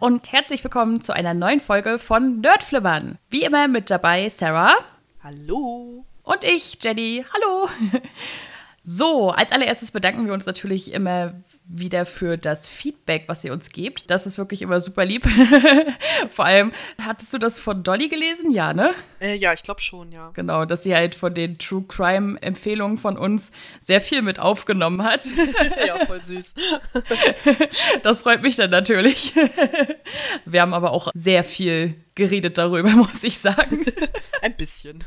und herzlich willkommen zu einer neuen Folge von Nerdflimmern. Wie immer mit dabei Sarah. Hallo. Und ich, Jenny. Hallo. So, als allererstes bedanken wir uns natürlich immer wieder für das Feedback, was ihr uns gebt. Das ist wirklich immer super lieb. Vor allem, hattest du das von Dolly gelesen? Ja, ne? Äh, ja, ich glaube schon, ja. Genau, dass sie halt von den True Crime Empfehlungen von uns sehr viel mit aufgenommen hat. ja, voll süß. das freut mich dann natürlich. Wir haben aber auch sehr viel geredet darüber, muss ich sagen. Ein bisschen.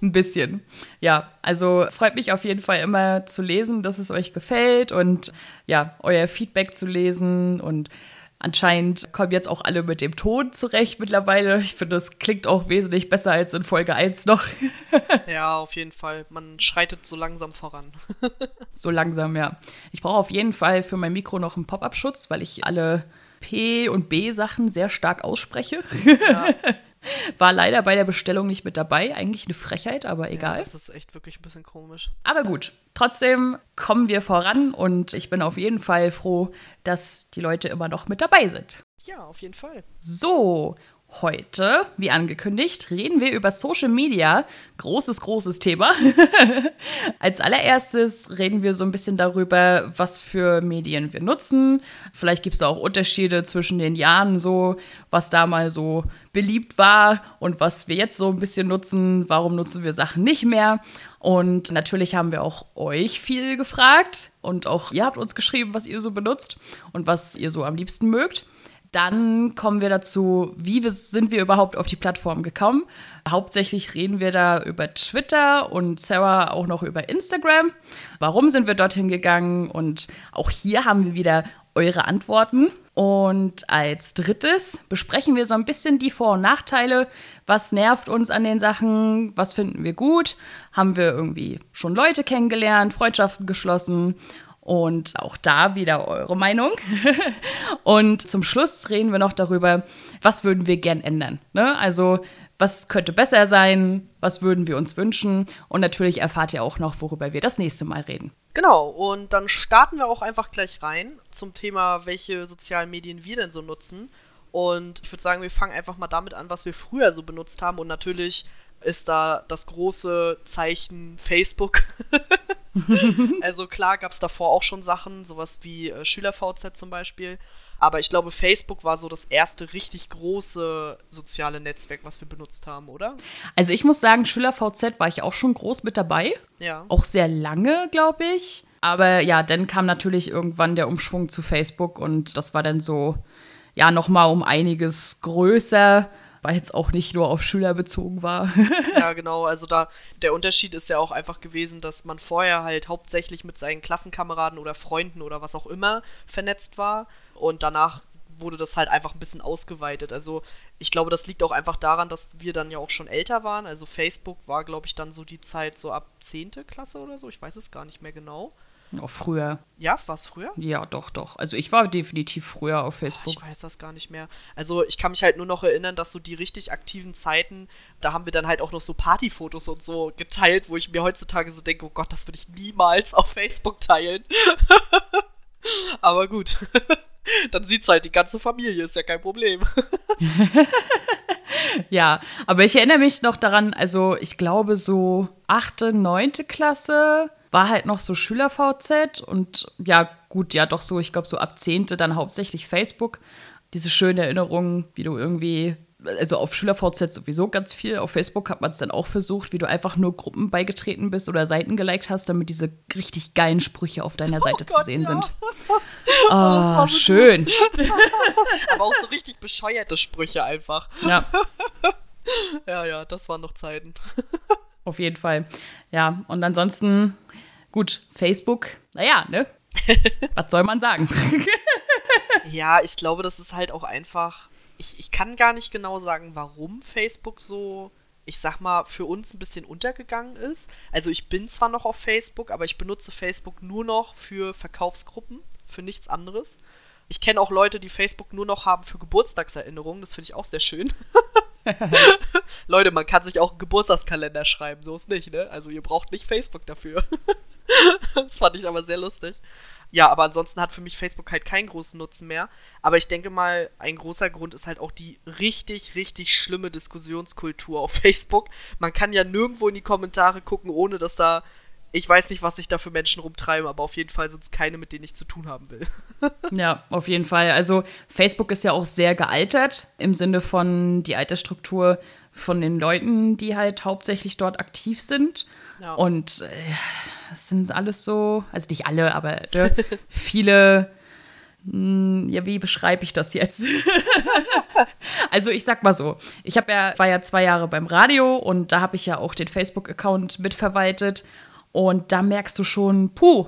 Ein bisschen. Ja, also freut mich auf jeden Fall immer zu lesen, dass es euch gefällt und ja, euer Feedback zu lesen und Anscheinend kommen jetzt auch alle mit dem Ton zurecht mittlerweile. Ich finde, das klingt auch wesentlich besser als in Folge 1 noch. ja, auf jeden Fall. Man schreitet so langsam voran. so langsam, ja. Ich brauche auf jeden Fall für mein Mikro noch einen Pop-up-Schutz, weil ich alle P- und B-Sachen sehr stark ausspreche. Ja. War leider bei der Bestellung nicht mit dabei. Eigentlich eine Frechheit, aber egal. Ja, das ist echt wirklich ein bisschen komisch. Aber gut, trotzdem kommen wir voran und ich bin auf jeden Fall froh, dass die Leute immer noch mit dabei sind. Ja, auf jeden Fall. So, Heute, wie angekündigt, reden wir über Social Media. Großes, großes Thema. Als allererstes reden wir so ein bisschen darüber, was für Medien wir nutzen. Vielleicht gibt es da auch Unterschiede zwischen den Jahren, so was da mal so beliebt war und was wir jetzt so ein bisschen nutzen. Warum nutzen wir Sachen nicht mehr? Und natürlich haben wir auch euch viel gefragt und auch ihr habt uns geschrieben, was ihr so benutzt und was ihr so am liebsten mögt. Dann kommen wir dazu, wie sind wir überhaupt auf die Plattform gekommen. Hauptsächlich reden wir da über Twitter und Sarah auch noch über Instagram. Warum sind wir dorthin gegangen? Und auch hier haben wir wieder eure Antworten. Und als drittes besprechen wir so ein bisschen die Vor- und Nachteile. Was nervt uns an den Sachen? Was finden wir gut? Haben wir irgendwie schon Leute kennengelernt, Freundschaften geschlossen? Und auch da wieder eure Meinung. und zum Schluss reden wir noch darüber, was würden wir gern ändern. Ne? Also was könnte besser sein, was würden wir uns wünschen. Und natürlich erfahrt ihr auch noch, worüber wir das nächste Mal reden. Genau, und dann starten wir auch einfach gleich rein zum Thema, welche sozialen Medien wir denn so nutzen. Und ich würde sagen, wir fangen einfach mal damit an, was wir früher so benutzt haben. Und natürlich ist da das große Zeichen Facebook. also klar gab es davor auch schon Sachen, sowas wie äh, SchülerVZ zum Beispiel. Aber ich glaube, Facebook war so das erste richtig große soziale Netzwerk, was wir benutzt haben, oder? Also ich muss sagen, SchülerVZ war ich auch schon groß mit dabei. Ja. Auch sehr lange, glaube ich. Aber ja, dann kam natürlich irgendwann der Umschwung zu Facebook und das war dann so, ja, nochmal um einiges größer weil jetzt auch nicht nur auf Schüler bezogen war. ja, genau. Also da der Unterschied ist ja auch einfach gewesen, dass man vorher halt hauptsächlich mit seinen Klassenkameraden oder Freunden oder was auch immer vernetzt war und danach wurde das halt einfach ein bisschen ausgeweitet. Also ich glaube, das liegt auch einfach daran, dass wir dann ja auch schon älter waren. Also Facebook war, glaube ich, dann so die Zeit so ab 10. Klasse oder so. Ich weiß es gar nicht mehr genau. Auch früher. Ja, war es früher? Ja, doch, doch. Also ich war definitiv früher auf Facebook. Oh, ich weiß das gar nicht mehr. Also ich kann mich halt nur noch erinnern, dass so die richtig aktiven Zeiten, da haben wir dann halt auch noch so Partyfotos und so geteilt, wo ich mir heutzutage so denke, oh Gott, das würde ich niemals auf Facebook teilen. Aber gut. dann sieht's halt die ganze Familie, ist ja kein Problem. ja, aber ich erinnere mich noch daran, also ich glaube so achte, neunte Klasse war halt noch so Schüler-VZ und ja, gut, ja, doch so, ich glaube, so ab 10. dann hauptsächlich Facebook. Diese schönen Erinnerungen, wie du irgendwie, also auf Schüler-VZ sowieso ganz viel, auf Facebook hat man es dann auch versucht, wie du einfach nur Gruppen beigetreten bist oder Seiten geliked hast, damit diese richtig geilen Sprüche auf deiner Seite oh Gott, zu sehen ja. sind. Oh, oh so schön. Aber auch so richtig bescheuerte Sprüche einfach. Ja. ja, ja, das waren noch Zeiten. Auf jeden Fall. Ja, und ansonsten Gut, Facebook, naja, ne? Was soll man sagen? ja, ich glaube, das ist halt auch einfach. Ich, ich kann gar nicht genau sagen, warum Facebook so, ich sag mal, für uns ein bisschen untergegangen ist. Also ich bin zwar noch auf Facebook, aber ich benutze Facebook nur noch für Verkaufsgruppen, für nichts anderes. Ich kenne auch Leute, die Facebook nur noch haben für Geburtstagserinnerungen. Das finde ich auch sehr schön. Leute, man kann sich auch einen Geburtstagskalender schreiben, so ist nicht, ne? Also ihr braucht nicht Facebook dafür. das fand ich aber sehr lustig. Ja, aber ansonsten hat für mich Facebook halt keinen großen Nutzen mehr. Aber ich denke mal, ein großer Grund ist halt auch die richtig, richtig schlimme Diskussionskultur auf Facebook. Man kann ja nirgendwo in die Kommentare gucken, ohne dass da ich weiß nicht, was sich da für Menschen rumtreiben, aber auf jeden Fall sind es keine, mit denen ich zu tun haben will. ja, auf jeden Fall. Also Facebook ist ja auch sehr gealtert im Sinne von die Altersstruktur von den Leuten, die halt hauptsächlich dort aktiv sind. Ja. Und äh, das sind alles so, also nicht alle, aber ne, viele. Hm, ja, wie beschreibe ich das jetzt? also ich sag mal so, ich habe ja war ja zwei Jahre beim Radio und da habe ich ja auch den Facebook-Account mitverwaltet und da merkst du schon, puh,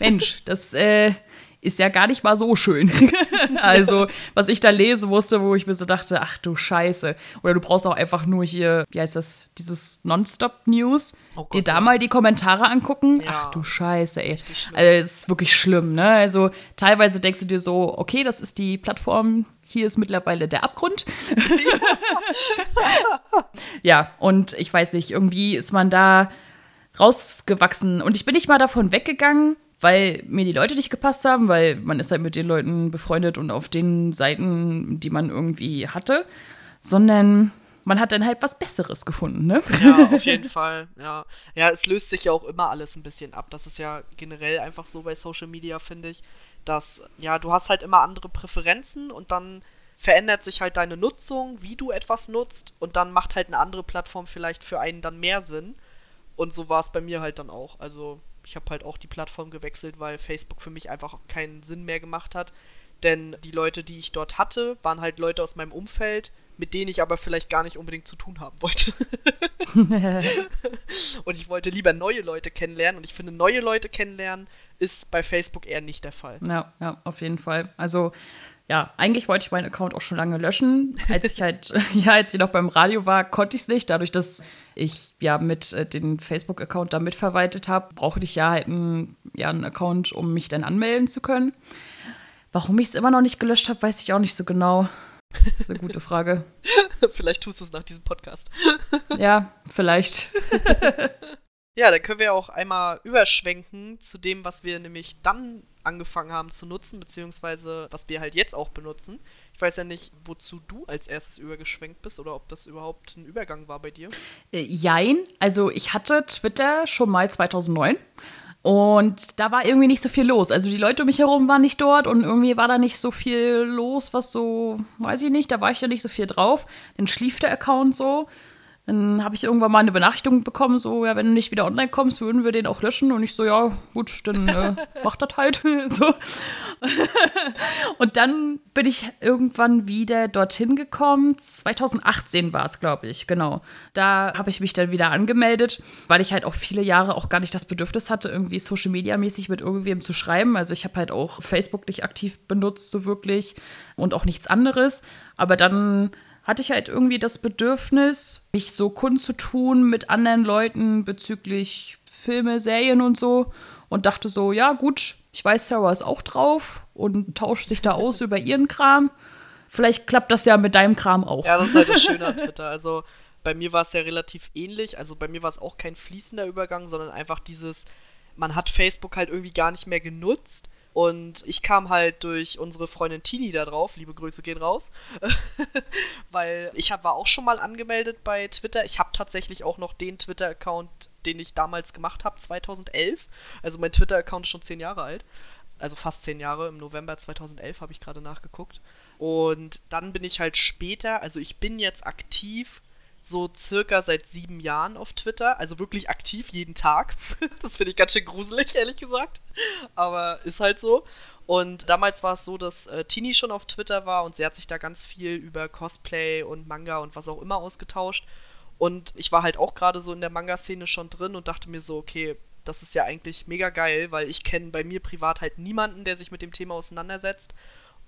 Mensch, das äh, ist ja gar nicht mal so schön. also, was ich da lesen musste, wo ich mir so dachte, ach du Scheiße. Oder du brauchst auch einfach nur hier, wie heißt das, dieses Nonstop-News, oh dir da mal die Kommentare angucken. Ja. Ach du Scheiße, ey. Also, es ist wirklich schlimm, ne? Also, teilweise denkst du dir so, okay, das ist die Plattform, hier ist mittlerweile der Abgrund. ja, und ich weiß nicht, irgendwie ist man da rausgewachsen. Und ich bin nicht mal davon weggegangen, weil mir die Leute nicht gepasst haben, weil man ist halt mit den Leuten befreundet und auf den Seiten, die man irgendwie hatte, sondern man hat dann halt was Besseres gefunden, ne? Ja, auf jeden Fall, ja. Ja, es löst sich ja auch immer alles ein bisschen ab. Das ist ja generell einfach so bei Social Media, finde ich, dass, ja, du hast halt immer andere Präferenzen und dann verändert sich halt deine Nutzung, wie du etwas nutzt und dann macht halt eine andere Plattform vielleicht für einen dann mehr Sinn. Und so war es bei mir halt dann auch. Also ich habe halt auch die Plattform gewechselt, weil Facebook für mich einfach keinen Sinn mehr gemacht hat. Denn die Leute, die ich dort hatte, waren halt Leute aus meinem Umfeld, mit denen ich aber vielleicht gar nicht unbedingt zu tun haben wollte. und ich wollte lieber neue Leute kennenlernen. Und ich finde, neue Leute kennenlernen ist bei Facebook eher nicht der Fall. Ja, ja, auf jeden Fall. Also ja, eigentlich wollte ich meinen Account auch schon lange löschen. Als ich halt, ja, als ich noch beim Radio war, konnte ich es nicht. Dadurch, dass ich ja mit äh, den Facebook-Account da mitverwaltet habe, brauchte ich ja halt einen, ja, einen Account, um mich dann anmelden zu können. Warum ich es immer noch nicht gelöscht habe, weiß ich auch nicht so genau. Das ist eine gute Frage. vielleicht tust du es nach diesem Podcast. ja, vielleicht. ja, dann können wir auch einmal überschwenken zu dem, was wir nämlich dann angefangen haben zu nutzen, beziehungsweise was wir halt jetzt auch benutzen. Ich weiß ja nicht, wozu du als erstes übergeschwenkt bist oder ob das überhaupt ein Übergang war bei dir. Äh, jein, also ich hatte Twitter schon mal 2009 und da war irgendwie nicht so viel los. Also die Leute um mich herum waren nicht dort und irgendwie war da nicht so viel los, was so, weiß ich nicht, da war ich ja nicht so viel drauf. Dann schlief der Account so. Dann habe ich irgendwann mal eine Benachrichtigung bekommen, so, ja, wenn du nicht wieder online kommst, würden wir den auch löschen. Und ich so, ja, gut, dann äh, mach das halt. so. und dann bin ich irgendwann wieder dorthin gekommen. 2018 war es, glaube ich, genau. Da habe ich mich dann wieder angemeldet, weil ich halt auch viele Jahre auch gar nicht das Bedürfnis hatte, irgendwie Social Media mäßig mit irgendwem zu schreiben. Also ich habe halt auch Facebook nicht aktiv benutzt, so wirklich, und auch nichts anderes. Aber dann hatte ich halt irgendwie das Bedürfnis, mich so kundzutun mit anderen Leuten bezüglich Filme, Serien und so. Und dachte so, ja gut, ich weiß, Sarah ist auch drauf und tauscht sich da aus über ihren Kram. Vielleicht klappt das ja mit deinem Kram auch. Ja, das ist halt das Schöne an Twitter. Also bei mir war es ja relativ ähnlich. Also bei mir war es auch kein fließender Übergang, sondern einfach dieses, man hat Facebook halt irgendwie gar nicht mehr genutzt und ich kam halt durch unsere Freundin Tini da drauf, liebe Grüße gehen raus, weil ich hab, war auch schon mal angemeldet bei Twitter. Ich habe tatsächlich auch noch den Twitter-Account, den ich damals gemacht habe, 2011. Also mein Twitter-Account ist schon zehn Jahre alt. Also fast zehn Jahre, im November 2011 habe ich gerade nachgeguckt. Und dann bin ich halt später, also ich bin jetzt aktiv so circa seit sieben Jahren auf Twitter. Also wirklich aktiv jeden Tag. das finde ich ganz schön gruselig, ehrlich gesagt. Aber ist halt so. Und damals war es so, dass äh, Tini schon auf Twitter war und sie hat sich da ganz viel über Cosplay und Manga und was auch immer ausgetauscht. Und ich war halt auch gerade so in der Manga-Szene schon drin und dachte mir so, okay, das ist ja eigentlich mega geil, weil ich kenne bei mir privat halt niemanden, der sich mit dem Thema auseinandersetzt.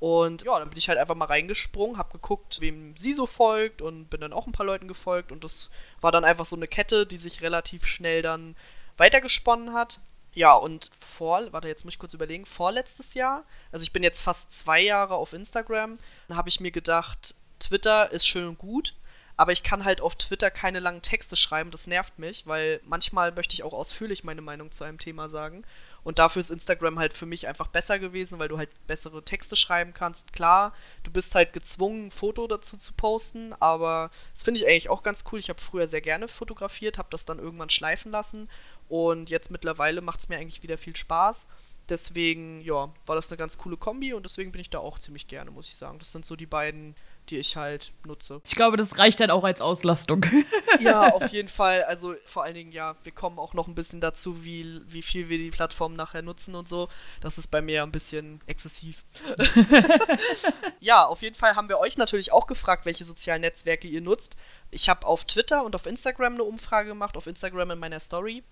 Und ja, dann bin ich halt einfach mal reingesprungen, hab geguckt, wem sie so folgt und bin dann auch ein paar Leuten gefolgt. Und das war dann einfach so eine Kette, die sich relativ schnell dann weitergesponnen hat. Ja, und vor, warte, jetzt muss ich kurz überlegen, vorletztes Jahr, also ich bin jetzt fast zwei Jahre auf Instagram, da habe ich mir gedacht, Twitter ist schön und gut, aber ich kann halt auf Twitter keine langen Texte schreiben, das nervt mich, weil manchmal möchte ich auch ausführlich meine Meinung zu einem Thema sagen. Und dafür ist Instagram halt für mich einfach besser gewesen, weil du halt bessere Texte schreiben kannst. Klar, du bist halt gezwungen, ein Foto dazu zu posten, aber das finde ich eigentlich auch ganz cool. Ich habe früher sehr gerne fotografiert, habe das dann irgendwann schleifen lassen und jetzt mittlerweile macht es mir eigentlich wieder viel Spaß. Deswegen, ja, war das eine ganz coole Kombi und deswegen bin ich da auch ziemlich gerne, muss ich sagen. Das sind so die beiden die ich halt nutze. Ich glaube, das reicht dann auch als Auslastung. Ja, auf jeden Fall. Also vor allen Dingen, ja, wir kommen auch noch ein bisschen dazu, wie, wie viel wir die Plattform nachher nutzen und so. Das ist bei mir ein bisschen exzessiv. ja, auf jeden Fall haben wir euch natürlich auch gefragt, welche sozialen Netzwerke ihr nutzt. Ich habe auf Twitter und auf Instagram eine Umfrage gemacht, auf Instagram in meiner Story.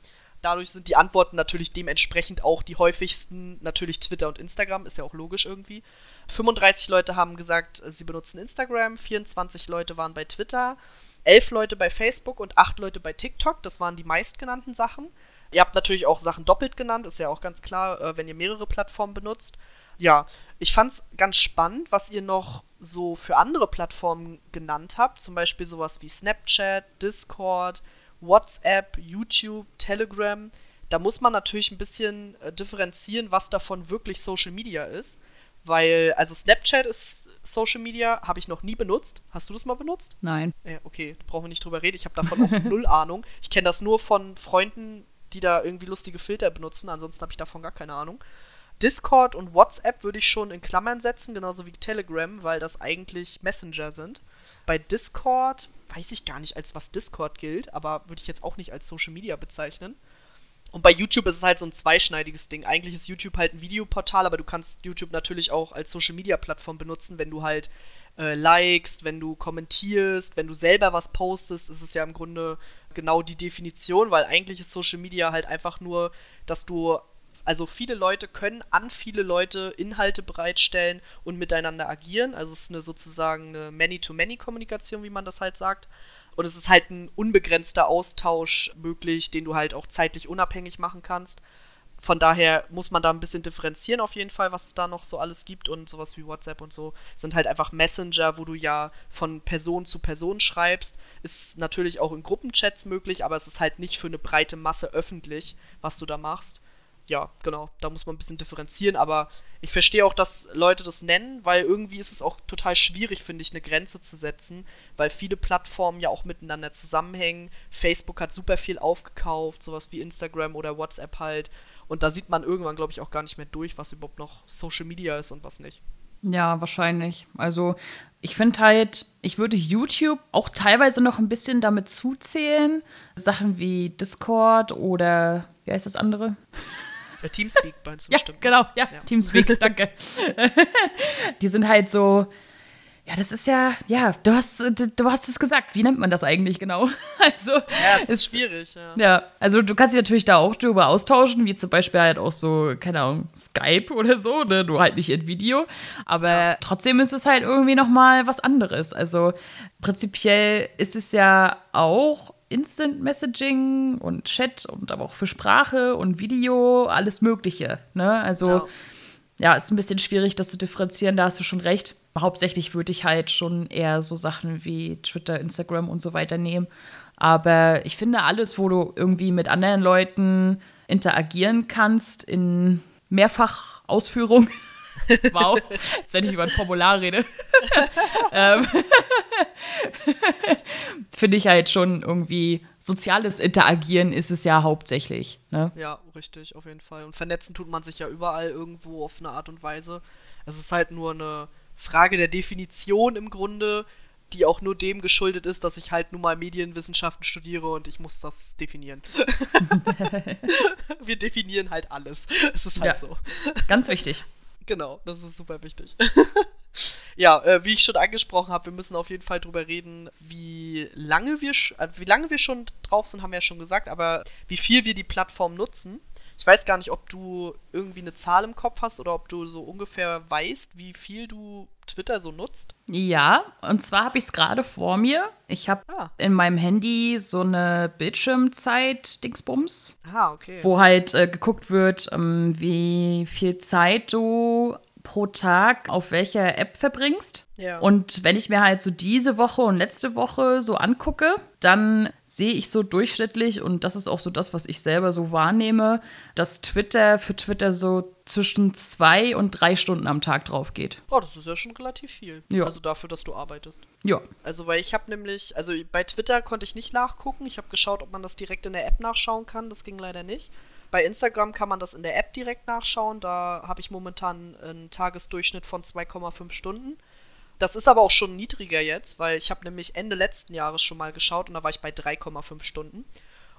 Dadurch sind die Antworten natürlich dementsprechend auch die häufigsten, natürlich Twitter und Instagram, ist ja auch logisch irgendwie. 35 Leute haben gesagt, sie benutzen Instagram, 24 Leute waren bei Twitter, 11 Leute bei Facebook und 8 Leute bei TikTok. Das waren die meistgenannten Sachen. Ihr habt natürlich auch Sachen doppelt genannt, ist ja auch ganz klar, äh, wenn ihr mehrere Plattformen benutzt. Ja, ich fand es ganz spannend, was ihr noch so für andere Plattformen genannt habt. Zum Beispiel sowas wie Snapchat, Discord, WhatsApp, YouTube, Telegram. Da muss man natürlich ein bisschen äh, differenzieren, was davon wirklich Social Media ist. Weil, also Snapchat ist Social Media, habe ich noch nie benutzt. Hast du das mal benutzt? Nein. Ja, okay, da brauchen wir nicht drüber reden. Ich habe davon auch null Ahnung. Ich kenne das nur von Freunden, die da irgendwie lustige Filter benutzen. Ansonsten habe ich davon gar keine Ahnung. Discord und WhatsApp würde ich schon in Klammern setzen, genauso wie Telegram, weil das eigentlich Messenger sind. Bei Discord weiß ich gar nicht, als was Discord gilt, aber würde ich jetzt auch nicht als Social Media bezeichnen. Und bei YouTube ist es halt so ein zweischneidiges Ding. Eigentlich ist YouTube halt ein Videoportal, aber du kannst YouTube natürlich auch als Social Media Plattform benutzen, wenn du halt äh, likest, wenn du kommentierst, wenn du selber was postest, ist es ja im Grunde genau die Definition, weil eigentlich ist Social Media halt einfach nur, dass du also viele Leute können an viele Leute Inhalte bereitstellen und miteinander agieren. Also es ist eine sozusagen eine Many-to-Many-Kommunikation, wie man das halt sagt. Und es ist halt ein unbegrenzter Austausch möglich, den du halt auch zeitlich unabhängig machen kannst. Von daher muss man da ein bisschen differenzieren auf jeden Fall, was es da noch so alles gibt und sowas wie WhatsApp und so sind halt einfach Messenger, wo du ja von Person zu Person schreibst. Ist natürlich auch in Gruppenchats möglich, aber es ist halt nicht für eine breite Masse öffentlich, was du da machst ja, genau, da muss man ein bisschen differenzieren, aber ich verstehe auch, dass Leute das nennen, weil irgendwie ist es auch total schwierig, finde ich, eine Grenze zu setzen, weil viele Plattformen ja auch miteinander zusammenhängen. Facebook hat super viel aufgekauft, sowas wie Instagram oder WhatsApp halt. Und da sieht man irgendwann, glaube ich, auch gar nicht mehr durch, was überhaupt noch Social Media ist und was nicht. Ja, wahrscheinlich. Also ich finde halt, ich würde YouTube auch teilweise noch ein bisschen damit zuzählen. Sachen wie Discord oder wie heißt das andere? Ja, Teamspeak meinst du ja, bestimmt. Genau, ja, ja. Teamspeak, danke. die sind halt so, ja, das ist ja, ja, du hast, du hast es gesagt. Wie nennt man das eigentlich genau? Also, ja, es ist, ist schwierig, ja. Ja, also du kannst dich natürlich da auch drüber austauschen, wie zum Beispiel halt auch so, keine Ahnung, Skype oder so, ne? Nur halt nicht in Video. Aber ja. trotzdem ist es halt irgendwie nochmal was anderes. Also prinzipiell ist es ja auch Instant Messaging und Chat und aber auch für Sprache und Video, alles Mögliche. Ne? Also ja. ja, ist ein bisschen schwierig, das zu differenzieren, da hast du schon recht. Hauptsächlich würde ich halt schon eher so Sachen wie Twitter, Instagram und so weiter nehmen. Aber ich finde alles, wo du irgendwie mit anderen Leuten interagieren kannst in Mehrfachausführung. wow, jetzt wenn ich über ein Formular rede. ähm, Finde ich halt schon irgendwie soziales Interagieren ist es ja hauptsächlich. Ne? Ja, richtig, auf jeden Fall. Und vernetzen tut man sich ja überall irgendwo auf eine Art und Weise. Es ist halt nur eine Frage der Definition im Grunde, die auch nur dem geschuldet ist, dass ich halt nun mal Medienwissenschaften studiere und ich muss das definieren. Wir definieren halt alles. Es ist halt ja, so. Ganz wichtig. Genau, das ist super wichtig. ja, äh, wie ich schon angesprochen habe, wir müssen auf jeden Fall drüber reden, wie lange wir, äh, wie lange wir schon drauf sind, haben wir ja schon gesagt, aber wie viel wir die Plattform nutzen. Ich weiß gar nicht, ob du irgendwie eine Zahl im Kopf hast oder ob du so ungefähr weißt, wie viel du Twitter so nutzt. Ja, und zwar habe ich es gerade vor mir. Ich habe ah. in meinem Handy so eine Bildschirmzeit-Dingsbums. Ah, okay. Wo halt äh, geguckt wird, ähm, wie viel Zeit du pro Tag auf welcher App verbringst. Ja. Und wenn ich mir halt so diese Woche und letzte Woche so angucke, dann sehe ich so durchschnittlich, und das ist auch so das, was ich selber so wahrnehme, dass Twitter für Twitter so zwischen zwei und drei Stunden am Tag drauf geht. Oh, das ist ja schon relativ viel. Ja. Also dafür, dass du arbeitest. Ja. Also, weil ich habe nämlich, also bei Twitter konnte ich nicht nachgucken. Ich habe geschaut, ob man das direkt in der App nachschauen kann. Das ging leider nicht. Bei Instagram kann man das in der App direkt nachschauen. Da habe ich momentan einen Tagesdurchschnitt von 2,5 Stunden. Das ist aber auch schon niedriger jetzt, weil ich habe nämlich Ende letzten Jahres schon mal geschaut und da war ich bei 3,5 Stunden.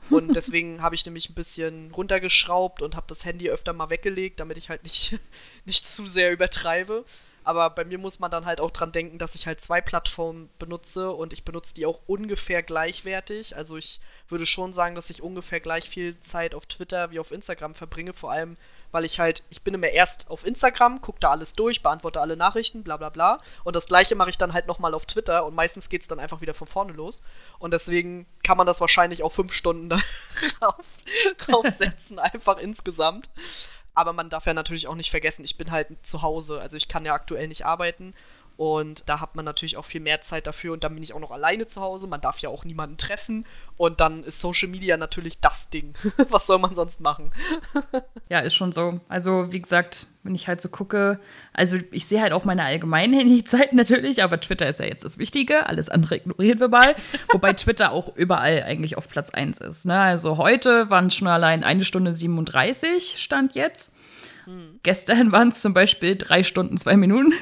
Und deswegen habe ich nämlich ein bisschen runtergeschraubt und habe das Handy öfter mal weggelegt, damit ich halt nicht, nicht zu sehr übertreibe. Aber bei mir muss man dann halt auch dran denken, dass ich halt zwei Plattformen benutze und ich benutze die auch ungefähr gleichwertig. Also ich würde schon sagen, dass ich ungefähr gleich viel Zeit auf Twitter wie auf Instagram verbringe. Vor allem, weil ich halt, ich bin immer erst auf Instagram, gucke da alles durch, beantworte alle Nachrichten, bla bla bla. Und das gleiche mache ich dann halt nochmal auf Twitter und meistens geht es dann einfach wieder von vorne los. Und deswegen kann man das wahrscheinlich auf fünf Stunden da rauf, raufsetzen, einfach insgesamt. Aber man darf ja natürlich auch nicht vergessen, ich bin halt zu Hause. Also ich kann ja aktuell nicht arbeiten. Und da hat man natürlich auch viel mehr Zeit dafür. Und dann bin ich auch noch alleine zu Hause. Man darf ja auch niemanden treffen. Und dann ist Social Media natürlich das Ding. Was soll man sonst machen? Ja, ist schon so. Also, wie gesagt, wenn ich halt so gucke, also ich sehe halt auch meine allgemeinen Handyzeiten natürlich, aber Twitter ist ja jetzt das Wichtige. Alles andere ignorieren wir mal. Wobei Twitter auch überall eigentlich auf Platz 1 ist. Ne? Also heute waren es schon allein eine Stunde 37, stand jetzt. Hm. Gestern waren es zum Beispiel drei Stunden, zwei Minuten.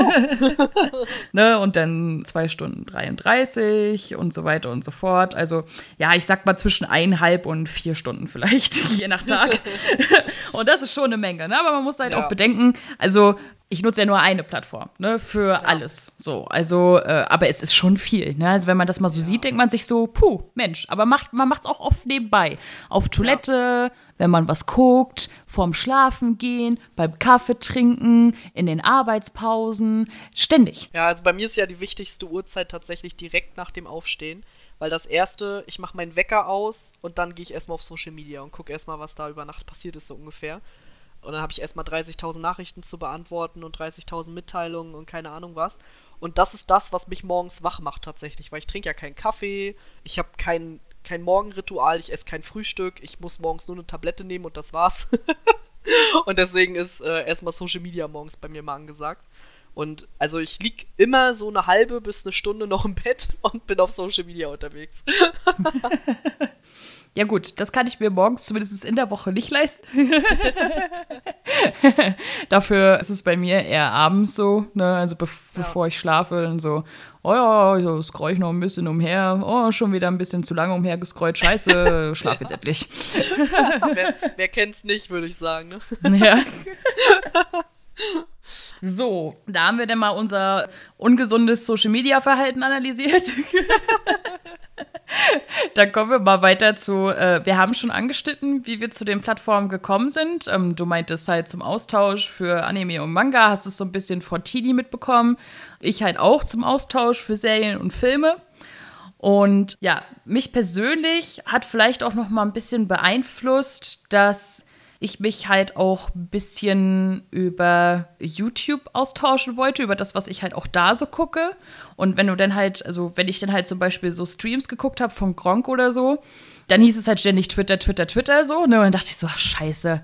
Oh. ne, und dann zwei Stunden 33 und so weiter und so fort. Also, ja, ich sag mal zwischen eineinhalb und vier Stunden vielleicht, je nach Tag. und das ist schon eine Menge, ne? Aber man muss halt ja. auch bedenken, also ich nutze ja nur eine Plattform, ne, für ja. alles. So, also, äh, aber es ist schon viel, ne? Also wenn man das mal so ja. sieht, denkt man sich so, puh, Mensch, aber macht, man macht es auch oft nebenbei. Auf Toilette, ja. Wenn man was guckt, vorm Schlafen gehen, beim Kaffee trinken, in den Arbeitspausen, ständig. Ja, also bei mir ist ja die wichtigste Uhrzeit tatsächlich direkt nach dem Aufstehen. Weil das erste, ich mache meinen Wecker aus und dann gehe ich erstmal auf Social Media und gucke erstmal, was da über Nacht passiert ist, so ungefähr. Und dann habe ich erstmal 30.000 Nachrichten zu beantworten und 30.000 Mitteilungen und keine Ahnung was. Und das ist das, was mich morgens wach macht tatsächlich, weil ich trinke ja keinen Kaffee, ich habe kein, kein Morgenritual, ich esse kein Frühstück, ich muss morgens nur eine Tablette nehmen und das war's. und deswegen ist äh, erstmal Social Media morgens bei mir mal angesagt. Und also ich lieg immer so eine halbe bis eine Stunde noch im Bett und bin auf Social Media unterwegs. Ja, gut, das kann ich mir morgens zumindest in der Woche nicht leisten. Dafür ist es bei mir eher abends so, ne? Also be ja. bevor ich schlafe, dann so, oh ja, so scroll ich noch ein bisschen umher. Oh, schon wieder ein bisschen zu lange umhergescrollt. Scheiße, schlaf jetzt endlich. wer, wer kennt's nicht, würde ich sagen, ne? Ja. So, da haben wir dann mal unser ungesundes Social-Media-Verhalten analysiert. Dann kommen wir mal weiter zu, äh, wir haben schon angeschnitten, wie wir zu den Plattformen gekommen sind. Ähm, du meintest halt zum Austausch für Anime und Manga, hast es so ein bisschen von Tini mitbekommen. Ich halt auch zum Austausch für Serien und Filme. Und ja, mich persönlich hat vielleicht auch noch mal ein bisschen beeinflusst, dass ich mich halt auch ein bisschen über YouTube austauschen wollte, über das, was ich halt auch da so gucke. Und wenn du dann halt, also wenn ich dann halt zum Beispiel so Streams geguckt habe von Gronk oder so, dann hieß es halt ständig Twitter, Twitter, Twitter so. Ne? Und dann dachte ich so, ach, scheiße.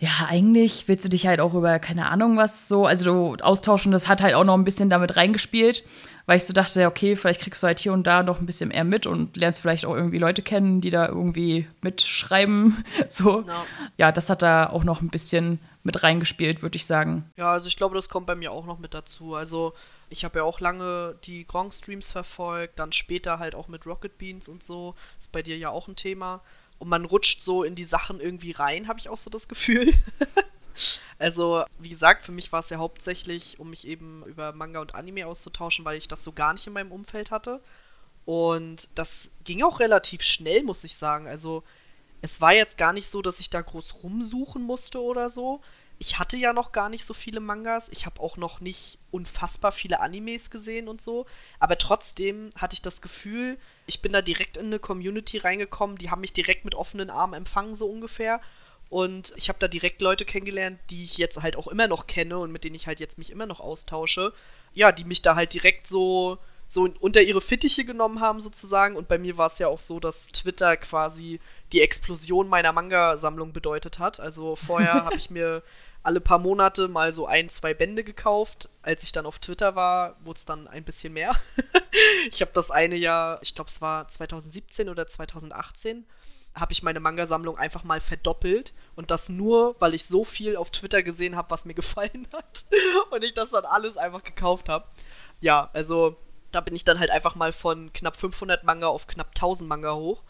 Ja, eigentlich willst du dich halt auch über keine Ahnung was so, also austauschen, das hat halt auch noch ein bisschen damit reingespielt weil ich so dachte, okay, vielleicht kriegst du halt hier und da noch ein bisschen mehr mit und lernst vielleicht auch irgendwie Leute kennen, die da irgendwie mitschreiben. So. No. Ja, das hat da auch noch ein bisschen mit reingespielt, würde ich sagen. Ja, also ich glaube, das kommt bei mir auch noch mit dazu. Also ich habe ja auch lange die Gronk-Streams verfolgt, dann später halt auch mit Rocket Beans und so. Ist bei dir ja auch ein Thema. Und man rutscht so in die Sachen irgendwie rein, habe ich auch so das Gefühl. Also, wie gesagt, für mich war es ja hauptsächlich, um mich eben über Manga und Anime auszutauschen, weil ich das so gar nicht in meinem Umfeld hatte. Und das ging auch relativ schnell, muss ich sagen. Also, es war jetzt gar nicht so, dass ich da groß rumsuchen musste oder so. Ich hatte ja noch gar nicht so viele Mangas. Ich habe auch noch nicht unfassbar viele Animes gesehen und so. Aber trotzdem hatte ich das Gefühl, ich bin da direkt in eine Community reingekommen. Die haben mich direkt mit offenen Armen empfangen, so ungefähr. Und ich habe da direkt Leute kennengelernt, die ich jetzt halt auch immer noch kenne und mit denen ich halt jetzt mich immer noch austausche. Ja, die mich da halt direkt so so unter ihre Fittiche genommen haben sozusagen. Und bei mir war es ja auch so, dass Twitter quasi die Explosion meiner Manga-Sammlung bedeutet hat. Also vorher habe ich mir alle paar Monate mal so ein, zwei Bände gekauft. Als ich dann auf Twitter war, wurde es dann ein bisschen mehr. ich habe das eine Jahr, ich glaube es war 2017 oder 2018, habe ich meine Manga-Sammlung einfach mal verdoppelt. Und das nur, weil ich so viel auf Twitter gesehen habe, was mir gefallen hat. und ich das dann alles einfach gekauft habe. Ja, also da bin ich dann halt einfach mal von knapp 500 Manga auf knapp 1000 Manga hoch.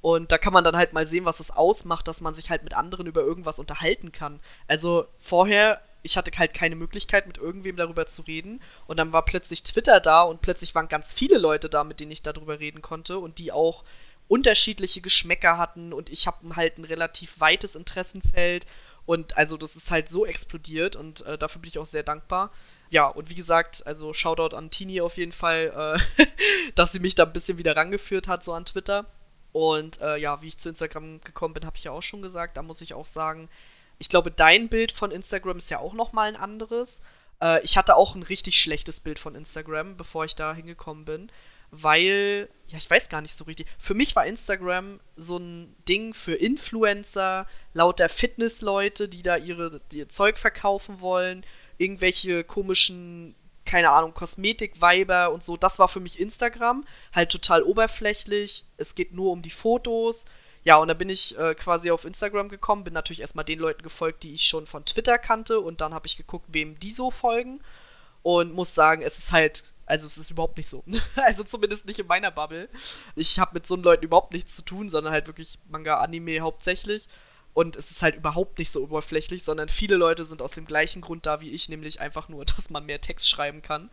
Und da kann man dann halt mal sehen, was es ausmacht, dass man sich halt mit anderen über irgendwas unterhalten kann. Also vorher, ich hatte halt keine Möglichkeit, mit irgendwem darüber zu reden. Und dann war plötzlich Twitter da und plötzlich waren ganz viele Leute da, mit denen ich darüber reden konnte und die auch unterschiedliche Geschmäcker hatten. Und ich habe halt ein relativ weites Interessenfeld. Und also das ist halt so explodiert und äh, dafür bin ich auch sehr dankbar. Ja, und wie gesagt, also Shoutout an Tini auf jeden Fall, äh, dass sie mich da ein bisschen wieder rangeführt hat, so an Twitter. Und äh, ja, wie ich zu Instagram gekommen bin, habe ich ja auch schon gesagt. Da muss ich auch sagen, ich glaube, dein Bild von Instagram ist ja auch nochmal ein anderes. Äh, ich hatte auch ein richtig schlechtes Bild von Instagram, bevor ich da hingekommen bin. Weil, ja, ich weiß gar nicht so richtig. Für mich war Instagram so ein Ding für Influencer, lauter Fitnessleute, die da ihre, ihr Zeug verkaufen wollen, irgendwelche komischen keine Ahnung, Kosmetik-Weiber und so. Das war für mich Instagram. Halt total oberflächlich. Es geht nur um die Fotos. Ja, und da bin ich äh, quasi auf Instagram gekommen, bin natürlich erstmal den Leuten gefolgt, die ich schon von Twitter kannte und dann habe ich geguckt, wem die so folgen und muss sagen, es ist halt, also es ist überhaupt nicht so. also zumindest nicht in meiner Bubble. Ich habe mit so Leuten überhaupt nichts zu tun, sondern halt wirklich Manga, Anime hauptsächlich. Und es ist halt überhaupt nicht so oberflächlich, sondern viele Leute sind aus dem gleichen Grund da wie ich, nämlich einfach nur, dass man mehr Text schreiben kann.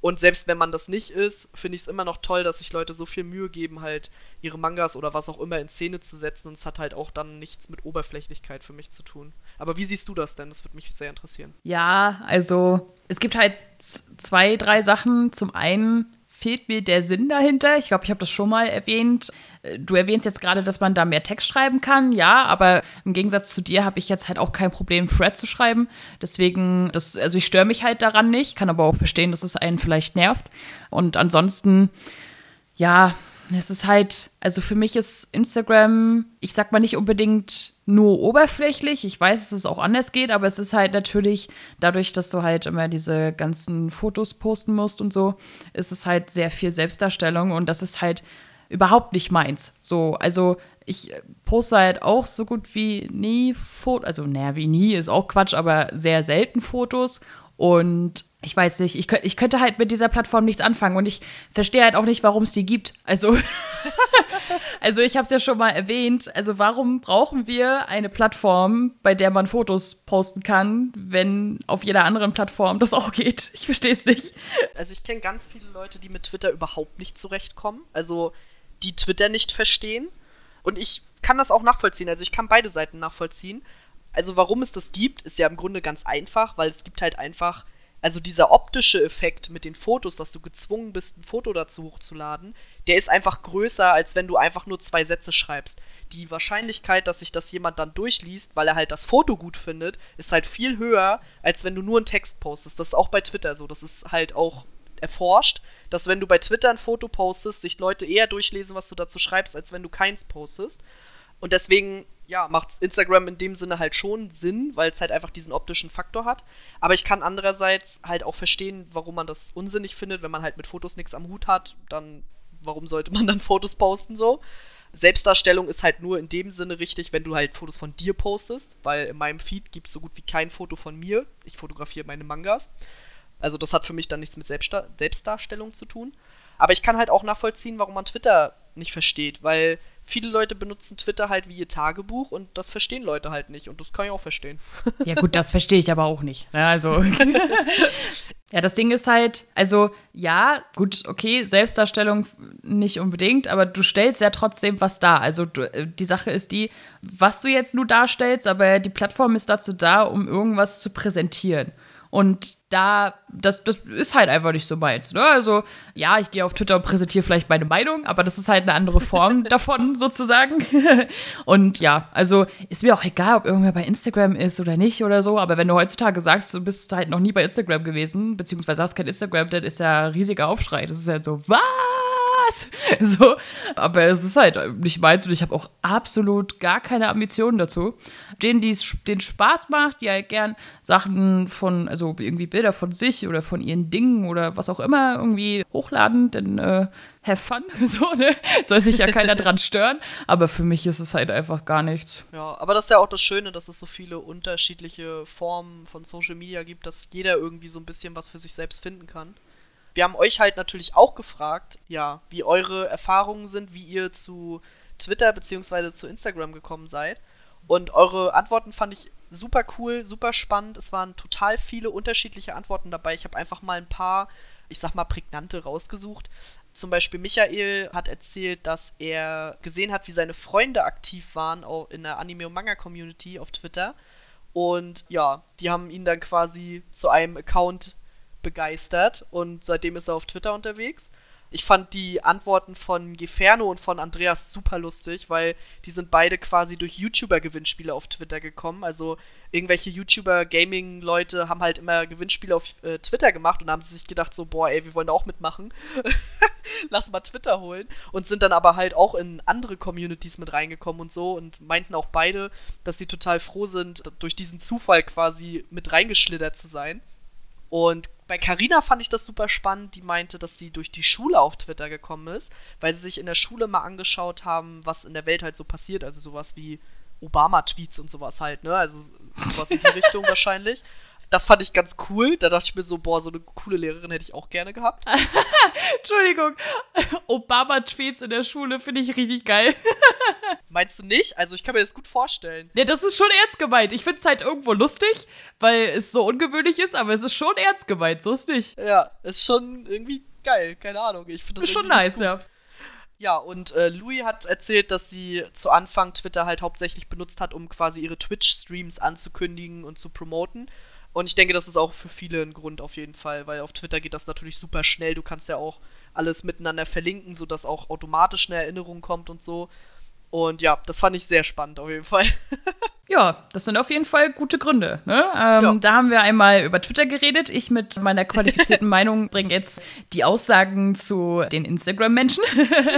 Und selbst wenn man das nicht ist, finde ich es immer noch toll, dass sich Leute so viel Mühe geben, halt ihre Mangas oder was auch immer in Szene zu setzen. Und es hat halt auch dann nichts mit Oberflächlichkeit für mich zu tun. Aber wie siehst du das denn? Das würde mich sehr interessieren. Ja, also es gibt halt zwei, drei Sachen. Zum einen fehlt mir der Sinn dahinter. Ich glaube, ich habe das schon mal erwähnt. Äh, du erwähnst jetzt gerade, dass man da mehr Text schreiben kann, ja, aber im Gegensatz zu dir habe ich jetzt halt auch kein Problem, Thread zu schreiben. Deswegen, das, also ich störe mich halt daran nicht, kann aber auch verstehen, dass es einen vielleicht nervt. Und ansonsten, ja, es ist halt, also für mich ist Instagram, ich sag mal nicht unbedingt nur oberflächlich. Ich weiß, dass es auch anders geht, aber es ist halt natürlich, dadurch, dass du halt immer diese ganzen Fotos posten musst und so, ist es halt sehr viel Selbstdarstellung und das ist halt überhaupt nicht meins. So, also ich poste halt auch so gut wie nie Fotos, also naja, wie nie ist auch Quatsch, aber sehr selten Fotos und ich weiß nicht, ich, ich könnte halt mit dieser Plattform nichts anfangen und ich verstehe halt auch nicht, warum es die gibt. Also, also ich habe es ja schon mal erwähnt. Also warum brauchen wir eine Plattform, bei der man Fotos posten kann, wenn auf jeder anderen Plattform das auch geht? Ich verstehe es nicht. Also ich kenne ganz viele Leute, die mit Twitter überhaupt nicht zurechtkommen. Also die Twitter nicht verstehen. Und ich kann das auch nachvollziehen. Also ich kann beide Seiten nachvollziehen. Also warum es das gibt, ist ja im Grunde ganz einfach, weil es gibt halt einfach, also dieser optische Effekt mit den Fotos, dass du gezwungen bist, ein Foto dazu hochzuladen, der ist einfach größer, als wenn du einfach nur zwei Sätze schreibst. Die Wahrscheinlichkeit, dass sich das jemand dann durchliest, weil er halt das Foto gut findet, ist halt viel höher, als wenn du nur einen Text postest. Das ist auch bei Twitter so. Das ist halt auch erforscht, dass wenn du bei Twitter ein Foto postest, sich Leute eher durchlesen, was du dazu schreibst, als wenn du keins postest. Und deswegen ja, macht Instagram in dem Sinne halt schon Sinn, weil es halt einfach diesen optischen Faktor hat. Aber ich kann andererseits halt auch verstehen, warum man das unsinnig findet, wenn man halt mit Fotos nichts am Hut hat, dann warum sollte man dann Fotos posten so? Selbstdarstellung ist halt nur in dem Sinne richtig, wenn du halt Fotos von dir postest, weil in meinem Feed gibt es so gut wie kein Foto von mir. Ich fotografiere meine Mangas. Also das hat für mich dann nichts mit Selbstdar Selbstdarstellung zu tun. Aber ich kann halt auch nachvollziehen, warum man Twitter nicht versteht, weil viele Leute benutzen Twitter halt wie ihr Tagebuch und das verstehen Leute halt nicht und das kann ich auch verstehen. Ja gut, das verstehe ich aber auch nicht. Ne? Also ja, das Ding ist halt, also ja, gut, okay, Selbstdarstellung nicht unbedingt, aber du stellst ja trotzdem was dar. Also du, äh, die Sache ist die, was du jetzt nur darstellst, aber die Plattform ist dazu da, um irgendwas zu präsentieren. Und da, das, das ist halt einfach nicht so meins. Ne? Also, ja, ich gehe auf Twitter und präsentiere vielleicht meine Meinung, aber das ist halt eine andere Form davon sozusagen. und ja, also ist mir auch egal, ob irgendwer bei Instagram ist oder nicht oder so, aber wenn du heutzutage sagst, du bist halt noch nie bei Instagram gewesen, beziehungsweise hast kein Instagram, dann ist ja ein riesiger Aufschrei. Das ist halt so, was? Was? So, aber es ist halt nicht meins und ich habe auch absolut gar keine Ambitionen dazu. Denen, die es den Spaß macht, die halt gern Sachen von, also irgendwie Bilder von sich oder von ihren Dingen oder was auch immer irgendwie hochladen, dann äh, have fun, so, ne? Soll sich ja keiner dran stören, aber für mich ist es halt einfach gar nichts. Ja, aber das ist ja auch das Schöne, dass es so viele unterschiedliche Formen von Social Media gibt, dass jeder irgendwie so ein bisschen was für sich selbst finden kann. Wir haben euch halt natürlich auch gefragt, ja, wie eure Erfahrungen sind, wie ihr zu Twitter bzw. zu Instagram gekommen seid. Und eure Antworten fand ich super cool, super spannend. Es waren total viele unterschiedliche Antworten dabei. Ich habe einfach mal ein paar, ich sag mal, prägnante rausgesucht. Zum Beispiel Michael hat erzählt, dass er gesehen hat, wie seine Freunde aktiv waren auch in der Anime- und Manga-Community auf Twitter. Und ja, die haben ihn dann quasi zu einem Account begeistert und seitdem ist er auf Twitter unterwegs. Ich fand die Antworten von Geferno und von Andreas super lustig, weil die sind beide quasi durch YouTuber-Gewinnspiele auf Twitter gekommen. Also irgendwelche YouTuber-Gaming-Leute haben halt immer Gewinnspiele auf äh, Twitter gemacht und haben sich gedacht so, boah, ey, wir wollen da auch mitmachen. Lass mal Twitter holen. Und sind dann aber halt auch in andere Communities mit reingekommen und so und meinten auch beide, dass sie total froh sind, durch diesen Zufall quasi mit reingeschlittert zu sein. Und bei Carina fand ich das super spannend. Die meinte, dass sie durch die Schule auf Twitter gekommen ist, weil sie sich in der Schule mal angeschaut haben, was in der Welt halt so passiert. Also sowas wie Obama-Tweets und sowas halt, ne? Also sowas in die Richtung wahrscheinlich. Das fand ich ganz cool. Da dachte ich mir so, boah, so eine coole Lehrerin hätte ich auch gerne gehabt. Entschuldigung. Obama-Tweets in der Schule finde ich richtig geil. Meinst du nicht? Also ich kann mir das gut vorstellen. Ja, das ist schon ernst gemeint. Ich finde es halt irgendwo lustig, weil es so ungewöhnlich ist, aber es ist schon ernst gemeint, so ist nicht. Ja, ist schon irgendwie geil. Keine Ahnung. Ich finde das ist schon nice, ja. Ja, und äh, Louis hat erzählt, dass sie zu Anfang Twitter halt hauptsächlich benutzt hat, um quasi ihre Twitch-Streams anzukündigen und zu promoten. Und ich denke, das ist auch für viele ein Grund auf jeden Fall, weil auf Twitter geht das natürlich super schnell. Du kannst ja auch alles miteinander verlinken, sodass auch automatisch eine Erinnerung kommt und so. Und ja, das fand ich sehr spannend auf jeden Fall. ja, das sind auf jeden Fall gute Gründe. Ne? Ähm, ja. Da haben wir einmal über Twitter geredet. Ich mit meiner qualifizierten Meinung bringe jetzt die Aussagen zu den Instagram-Menschen.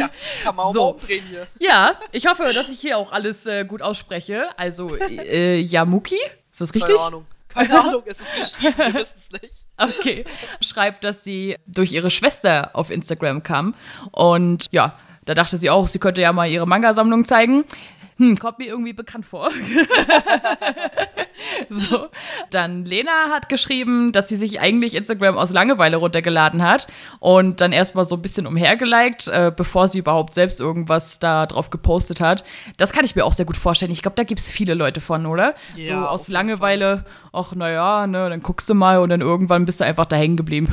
ja, kann man auch so. umdrehen hier. Ja, ich hoffe, dass ich hier auch alles äh, gut ausspreche. Also, äh, Yamuki, ist das richtig? Keine Ahnung. Keine Ahnung, es ist geschrieben, wir wissen es nicht. Okay. Schreibt, dass sie durch ihre Schwester auf Instagram kam. Und ja, da dachte sie auch, sie könnte ja mal ihre Manga-Sammlung zeigen hm, kommt mir irgendwie bekannt vor. so. Dann Lena hat geschrieben, dass sie sich eigentlich Instagram aus Langeweile runtergeladen hat und dann erstmal so ein bisschen umhergeliked, äh, bevor sie überhaupt selbst irgendwas da drauf gepostet hat. Das kann ich mir auch sehr gut vorstellen. Ich glaube, da gibt es viele Leute von, oder? Ja, so aus Langeweile, ach naja, ne, dann guckst du mal und dann irgendwann bist du einfach da hängen geblieben.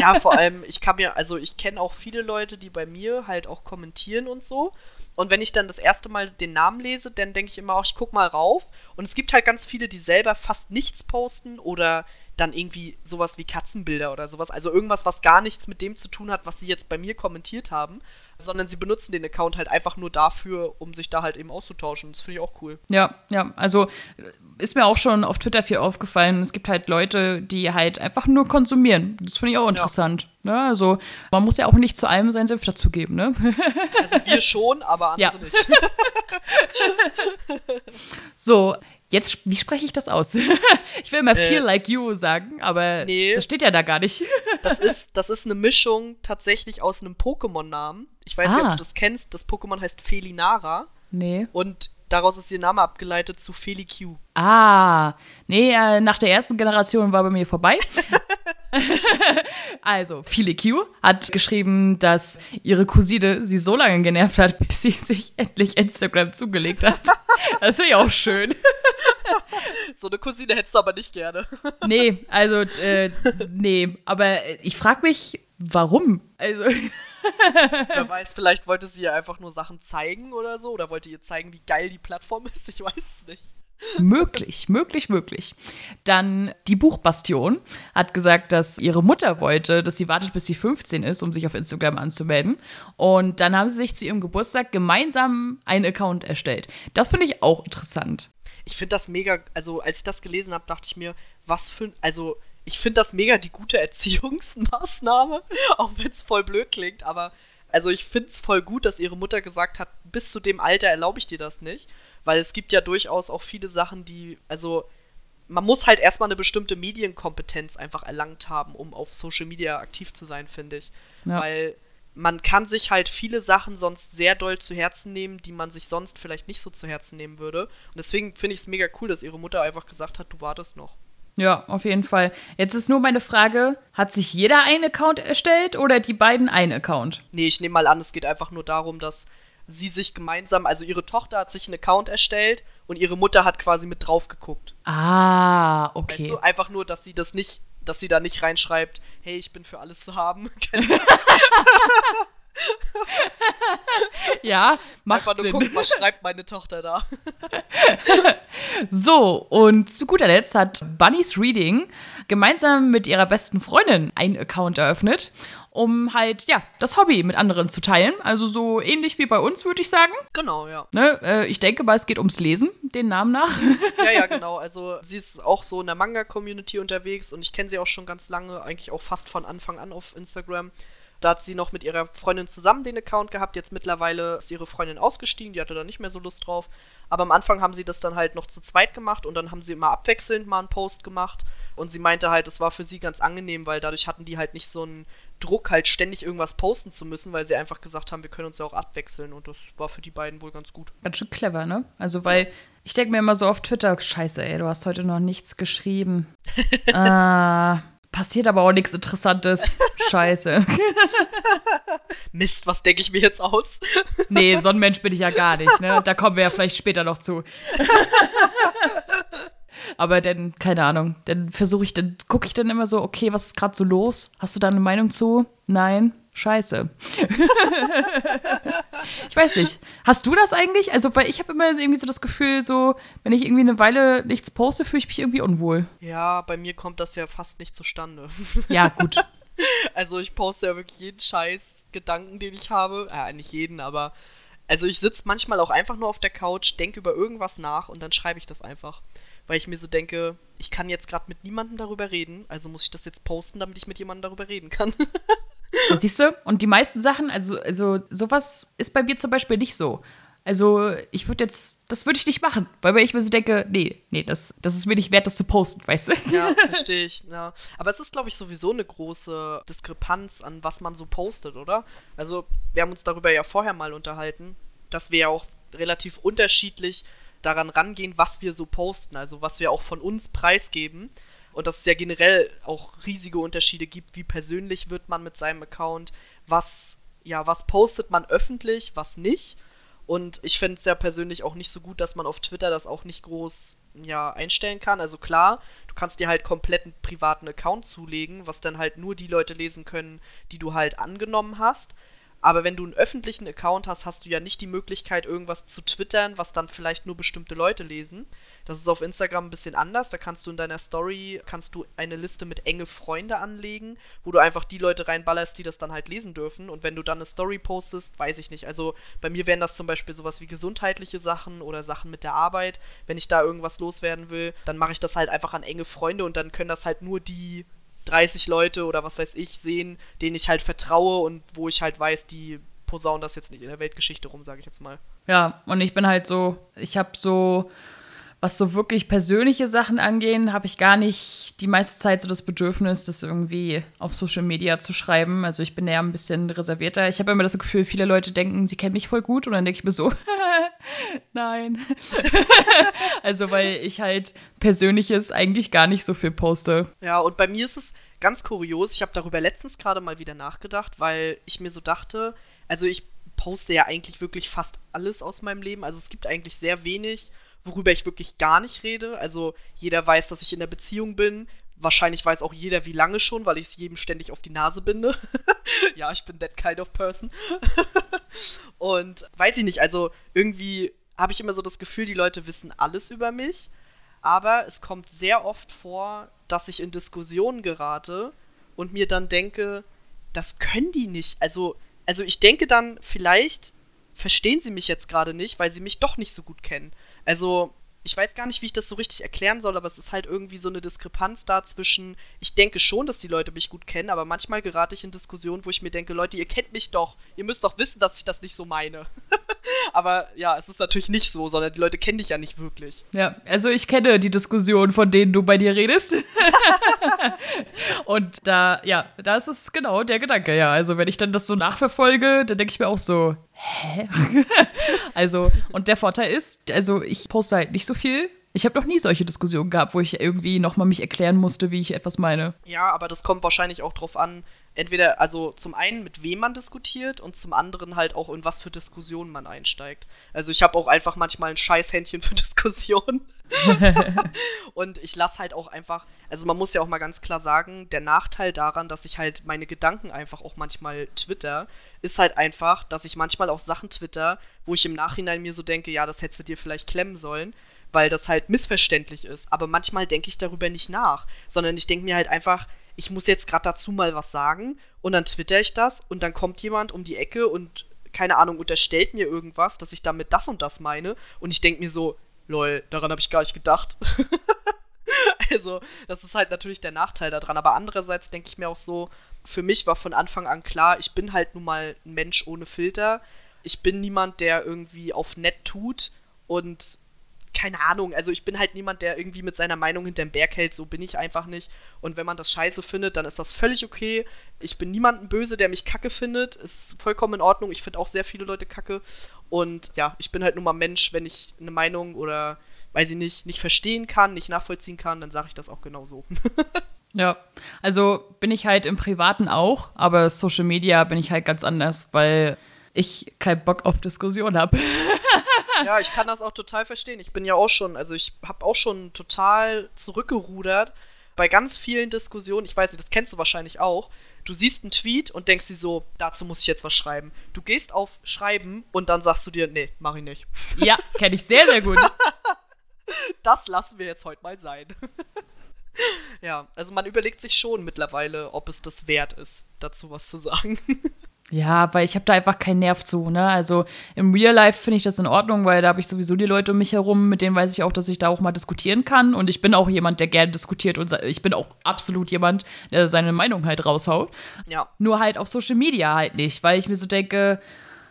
ja, vor allem, ich kann mir, also ich kenne auch viele Leute, die bei mir halt auch kommentieren und so. Und wenn ich dann das erste Mal den Namen lese, dann denke ich immer auch, ich gucke mal rauf. Und es gibt halt ganz viele, die selber fast nichts posten oder dann irgendwie sowas wie Katzenbilder oder sowas. Also irgendwas, was gar nichts mit dem zu tun hat, was sie jetzt bei mir kommentiert haben sondern sie benutzen den Account halt einfach nur dafür, um sich da halt eben auszutauschen. Das finde ich auch cool. Ja, ja, also ist mir auch schon auf Twitter viel aufgefallen. Es gibt halt Leute, die halt einfach nur konsumieren. Das finde ich auch interessant. Ja. Ne? Also man muss ja auch nicht zu allem seinen Senf dazugeben, ne? Also wir schon, aber andere ja. nicht. so, Jetzt, wie spreche ich das aus? ich will immer äh, feel like you sagen, aber nee, das steht ja da gar nicht. das, ist, das ist eine Mischung tatsächlich aus einem Pokémon-Namen. Ich weiß ah. nicht, ob du das kennst. Das Pokémon heißt Felinara. Nee. Und daraus ist ihr Name abgeleitet zu Feliq. Ah, nee, äh, nach der ersten Generation war bei mir vorbei. also, Feliq hat geschrieben, dass ihre Cousine sie so lange genervt hat, bis sie sich endlich Instagram zugelegt hat. Das wäre ja auch schön. so eine Cousine hättest du aber nicht gerne. nee, also, äh, nee, aber ich frage mich, warum? Also. Wer weiß, vielleicht wollte sie ja einfach nur Sachen zeigen oder so. Oder wollte ihr zeigen, wie geil die Plattform ist. Ich weiß es nicht. möglich, möglich, möglich. Dann die Buchbastion hat gesagt, dass ihre Mutter wollte, dass sie wartet, bis sie 15 ist, um sich auf Instagram anzumelden. Und dann haben sie sich zu ihrem Geburtstag gemeinsam einen Account erstellt. Das finde ich auch interessant. Ich finde das mega, also als ich das gelesen habe, dachte ich mir, was für, also ich finde das mega die gute Erziehungsmaßnahme, auch wenn es voll blöd klingt, aber also ich finde es voll gut, dass ihre Mutter gesagt hat, bis zu dem Alter erlaube ich dir das nicht. Weil es gibt ja durchaus auch viele Sachen, die, also man muss halt erstmal eine bestimmte Medienkompetenz einfach erlangt haben, um auf Social Media aktiv zu sein, finde ich. Ja. Weil man kann sich halt viele Sachen sonst sehr doll zu Herzen nehmen, die man sich sonst vielleicht nicht so zu Herzen nehmen würde. Und deswegen finde ich es mega cool, dass ihre Mutter einfach gesagt hat, du wartest noch. Ja, auf jeden Fall. Jetzt ist nur meine Frage, hat sich jeder einen Account erstellt oder die beiden einen Account? Nee, ich nehme mal an, es geht einfach nur darum, dass sie sich gemeinsam, also ihre Tochter hat sich einen Account erstellt und ihre Mutter hat quasi mit drauf geguckt. Ah, okay. Du, einfach nur, dass sie das nicht, dass sie da nicht reinschreibt, hey, ich bin für alles zu haben. ja, macht Einfach nur Sinn. gucken, was schreibt meine Tochter da. so, und zu guter Letzt hat Bunny's Reading gemeinsam mit ihrer besten Freundin einen Account eröffnet um halt, ja, das Hobby mit anderen zu teilen. Also so ähnlich wie bei uns, würde ich sagen. Genau, ja. Ne, äh, ich denke mal, es geht ums Lesen, den Namen nach. ja, ja, genau. Also sie ist auch so in der Manga-Community unterwegs und ich kenne sie auch schon ganz lange, eigentlich auch fast von Anfang an auf Instagram. Da hat sie noch mit ihrer Freundin zusammen den Account gehabt. Jetzt mittlerweile ist ihre Freundin ausgestiegen, die hatte da nicht mehr so Lust drauf. Aber am Anfang haben sie das dann halt noch zu zweit gemacht und dann haben sie immer abwechselnd mal einen Post gemacht. Und sie meinte halt, es war für sie ganz angenehm, weil dadurch hatten die halt nicht so einen Druck, halt ständig irgendwas posten zu müssen, weil sie einfach gesagt haben, wir können uns ja auch abwechseln und das war für die beiden wohl ganz gut. Ganz schön clever, ne? Also, weil ich denke mir immer so auf Twitter, scheiße, ey, du hast heute noch nichts geschrieben. äh, passiert aber auch nichts Interessantes. Scheiße. Mist, was denke ich mir jetzt aus? nee, so ein Mensch bin ich ja gar nicht, ne? Da kommen wir ja vielleicht später noch zu. Aber dann, keine Ahnung, dann versuche ich, dann gucke ich dann immer so, okay, was ist gerade so los? Hast du da eine Meinung zu? Nein? Scheiße. ich weiß nicht. Hast du das eigentlich? Also, weil ich habe immer irgendwie so das Gefühl, so, wenn ich irgendwie eine Weile nichts poste, fühle ich mich irgendwie unwohl. Ja, bei mir kommt das ja fast nicht zustande. ja, gut. Also, ich poste ja wirklich jeden Scheiß Gedanken, den ich habe. Äh, nicht jeden, aber. Also, ich sitze manchmal auch einfach nur auf der Couch, denke über irgendwas nach und dann schreibe ich das einfach weil ich mir so denke, ich kann jetzt gerade mit niemandem darüber reden, also muss ich das jetzt posten, damit ich mit jemandem darüber reden kann. siehst du? Und die meisten Sachen, also, also sowas ist bei mir zum Beispiel nicht so. Also, ich würde jetzt, das würde ich nicht machen, weil ich mir so denke, nee, nee, das, das ist mir nicht wert, das zu posten, weißt du? Ja, verstehe ich, ja. Aber es ist, glaube ich, sowieso eine große Diskrepanz an was man so postet, oder? Also, wir haben uns darüber ja vorher mal unterhalten, dass wir ja auch relativ unterschiedlich daran rangehen, was wir so posten, also was wir auch von uns preisgeben. Und dass es ja generell auch riesige Unterschiede gibt, wie persönlich wird man mit seinem Account, was, ja, was postet man öffentlich, was nicht. Und ich finde es ja persönlich auch nicht so gut, dass man auf Twitter das auch nicht groß ja, einstellen kann. Also klar, du kannst dir halt komplett einen privaten Account zulegen, was dann halt nur die Leute lesen können, die du halt angenommen hast. Aber wenn du einen öffentlichen Account hast, hast du ja nicht die Möglichkeit, irgendwas zu twittern, was dann vielleicht nur bestimmte Leute lesen. Das ist auf Instagram ein bisschen anders. Da kannst du in deiner Story, kannst du eine Liste mit enge Freunde anlegen, wo du einfach die Leute reinballerst, die das dann halt lesen dürfen. Und wenn du dann eine Story postest, weiß ich nicht. Also bei mir wären das zum Beispiel sowas wie gesundheitliche Sachen oder Sachen mit der Arbeit. Wenn ich da irgendwas loswerden will, dann mache ich das halt einfach an enge Freunde und dann können das halt nur die 30 Leute oder was weiß ich sehen, denen ich halt vertraue und wo ich halt weiß, die posaunen das jetzt nicht in der Weltgeschichte rum, sage ich jetzt mal. Ja, und ich bin halt so, ich habe so was so wirklich persönliche Sachen angehen, habe ich gar nicht die meiste Zeit so das Bedürfnis, das irgendwie auf Social Media zu schreiben. Also ich bin ja ein bisschen reservierter. Ich habe immer das Gefühl, viele Leute denken, sie kennen mich voll gut und dann denke ich mir so, nein. also weil ich halt persönliches eigentlich gar nicht so viel poste. Ja, und bei mir ist es ganz kurios. Ich habe darüber letztens gerade mal wieder nachgedacht, weil ich mir so dachte, also ich poste ja eigentlich wirklich fast alles aus meinem Leben. Also es gibt eigentlich sehr wenig worüber ich wirklich gar nicht rede. Also jeder weiß, dass ich in der Beziehung bin. Wahrscheinlich weiß auch jeder, wie lange schon, weil ich es jedem ständig auf die Nase binde. ja, ich bin that kind of person. und weiß ich nicht, also irgendwie habe ich immer so das Gefühl, die Leute wissen alles über mich. Aber es kommt sehr oft vor, dass ich in Diskussionen gerate und mir dann denke, das können die nicht. Also, also ich denke dann, vielleicht verstehen sie mich jetzt gerade nicht, weil sie mich doch nicht so gut kennen. Also ich weiß gar nicht, wie ich das so richtig erklären soll, aber es ist halt irgendwie so eine Diskrepanz da zwischen, ich denke schon, dass die Leute mich gut kennen, aber manchmal gerate ich in Diskussionen, wo ich mir denke, Leute, ihr kennt mich doch, ihr müsst doch wissen, dass ich das nicht so meine. aber ja, es ist natürlich nicht so, sondern die Leute kennen dich ja nicht wirklich. Ja, also ich kenne die Diskussion, von denen du bei dir redest. und da, ja, da ist es genau der Gedanke, ja. Also wenn ich dann das so nachverfolge, dann denke ich mir auch so, hä? also, und der Vorteil ist, also ich poste halt nicht so viel. Ich habe noch nie solche Diskussionen gehabt, wo ich irgendwie nochmal mich erklären musste, wie ich etwas meine. Ja, aber das kommt wahrscheinlich auch drauf an, entweder, also zum einen, mit wem man diskutiert und zum anderen halt auch, in was für Diskussionen man einsteigt. Also ich habe auch einfach manchmal ein Scheißhändchen für Diskussionen. und ich lasse halt auch einfach, also man muss ja auch mal ganz klar sagen, der Nachteil daran, dass ich halt meine Gedanken einfach auch manchmal twitter, ist halt einfach, dass ich manchmal auch Sachen twitter, wo ich im Nachhinein mir so denke, ja, das hättest du dir vielleicht klemmen sollen, weil das halt missverständlich ist. Aber manchmal denke ich darüber nicht nach, sondern ich denke mir halt einfach, ich muss jetzt gerade dazu mal was sagen und dann twitter ich das und dann kommt jemand um die Ecke und keine Ahnung, unterstellt mir irgendwas, dass ich damit das und das meine und ich denke mir so, lol, daran habe ich gar nicht gedacht. also, das ist halt natürlich der Nachteil daran, aber andererseits denke ich mir auch so, für mich war von Anfang an klar, ich bin halt nun mal ein Mensch ohne Filter. Ich bin niemand, der irgendwie auf nett tut und keine Ahnung, also ich bin halt niemand, der irgendwie mit seiner Meinung hinterm Berg hält, so bin ich einfach nicht. Und wenn man das scheiße findet, dann ist das völlig okay. Ich bin niemandem böse, der mich kacke findet, ist vollkommen in Ordnung. Ich finde auch sehr viele Leute kacke. Und ja, ich bin halt nur mal Mensch, wenn ich eine Meinung oder, weiß ich nicht, nicht verstehen kann, nicht nachvollziehen kann, dann sage ich das auch genau so. ja, also bin ich halt im Privaten auch, aber Social Media bin ich halt ganz anders, weil ich keinen Bock auf Diskussion habe. ja, ich kann das auch total verstehen. Ich bin ja auch schon, also ich habe auch schon total zurückgerudert bei ganz vielen Diskussionen. Ich weiß nicht, das kennst du wahrscheinlich auch. Du siehst einen Tweet und denkst dir so, dazu muss ich jetzt was schreiben. Du gehst auf Schreiben und dann sagst du dir, nee, mach ich nicht. Ja, kenne ich sehr, sehr gut. das lassen wir jetzt heute mal sein. ja, also man überlegt sich schon mittlerweile, ob es das wert ist, dazu was zu sagen. Ja, weil ich habe da einfach keinen Nerv zu, ne? Also im Real Life finde ich das in Ordnung, weil da habe ich sowieso die Leute um mich herum, mit denen weiß ich auch, dass ich da auch mal diskutieren kann. Und ich bin auch jemand, der gerne diskutiert und ich bin auch absolut jemand, der seine Meinung halt raushaut. Ja. Nur halt auf Social Media halt nicht, weil ich mir so denke,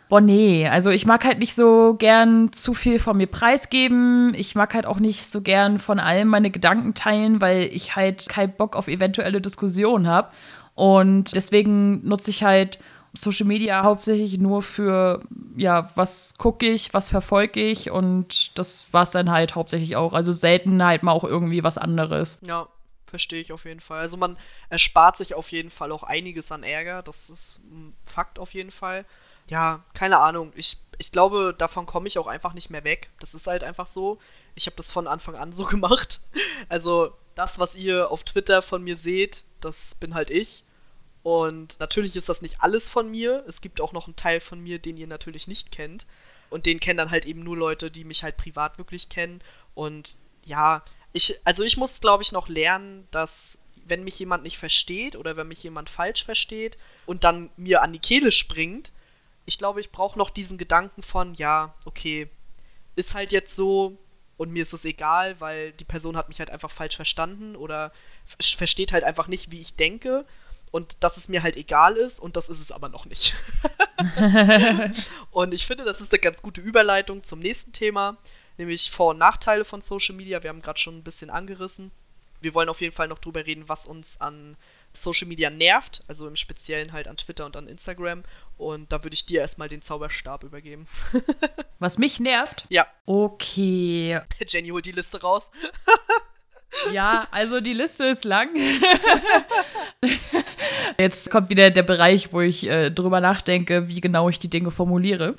boah, nee, also ich mag halt nicht so gern zu viel von mir preisgeben. Ich mag halt auch nicht so gern von allem meine Gedanken teilen, weil ich halt keinen Bock auf eventuelle Diskussionen habe. Und deswegen nutze ich halt Social Media hauptsächlich nur für, ja, was gucke ich, was verfolge ich und das war es dann halt hauptsächlich auch. Also selten halt mal auch irgendwie was anderes. Ja, verstehe ich auf jeden Fall. Also man erspart sich auf jeden Fall auch einiges an Ärger, das ist ein Fakt auf jeden Fall. Ja, keine Ahnung. Ich, ich glaube, davon komme ich auch einfach nicht mehr weg. Das ist halt einfach so. Ich habe das von Anfang an so gemacht. Also das, was ihr auf Twitter von mir seht, das bin halt ich. Und natürlich ist das nicht alles von mir. Es gibt auch noch einen Teil von mir, den ihr natürlich nicht kennt. Und den kennen dann halt eben nur Leute, die mich halt privat wirklich kennen. Und ja, ich, also ich muss, glaube ich, noch lernen, dass wenn mich jemand nicht versteht oder wenn mich jemand falsch versteht und dann mir an die Kehle springt, ich glaube, ich brauche noch diesen Gedanken von, ja, okay, ist halt jetzt so und mir ist es egal, weil die Person hat mich halt einfach falsch verstanden oder versteht halt einfach nicht, wie ich denke und dass es mir halt egal ist und das ist es aber noch nicht. und ich finde, das ist eine ganz gute Überleitung zum nächsten Thema, nämlich Vor- und Nachteile von Social Media. Wir haben gerade schon ein bisschen angerissen. Wir wollen auf jeden Fall noch drüber reden, was uns an Social Media nervt, also im Speziellen halt an Twitter und an Instagram. Und da würde ich dir erstmal den Zauberstab übergeben. was mich nervt? Ja. Okay. Jenny holt die Liste raus. Ja, also die Liste ist lang. Jetzt kommt wieder der Bereich, wo ich äh, drüber nachdenke, wie genau ich die Dinge formuliere.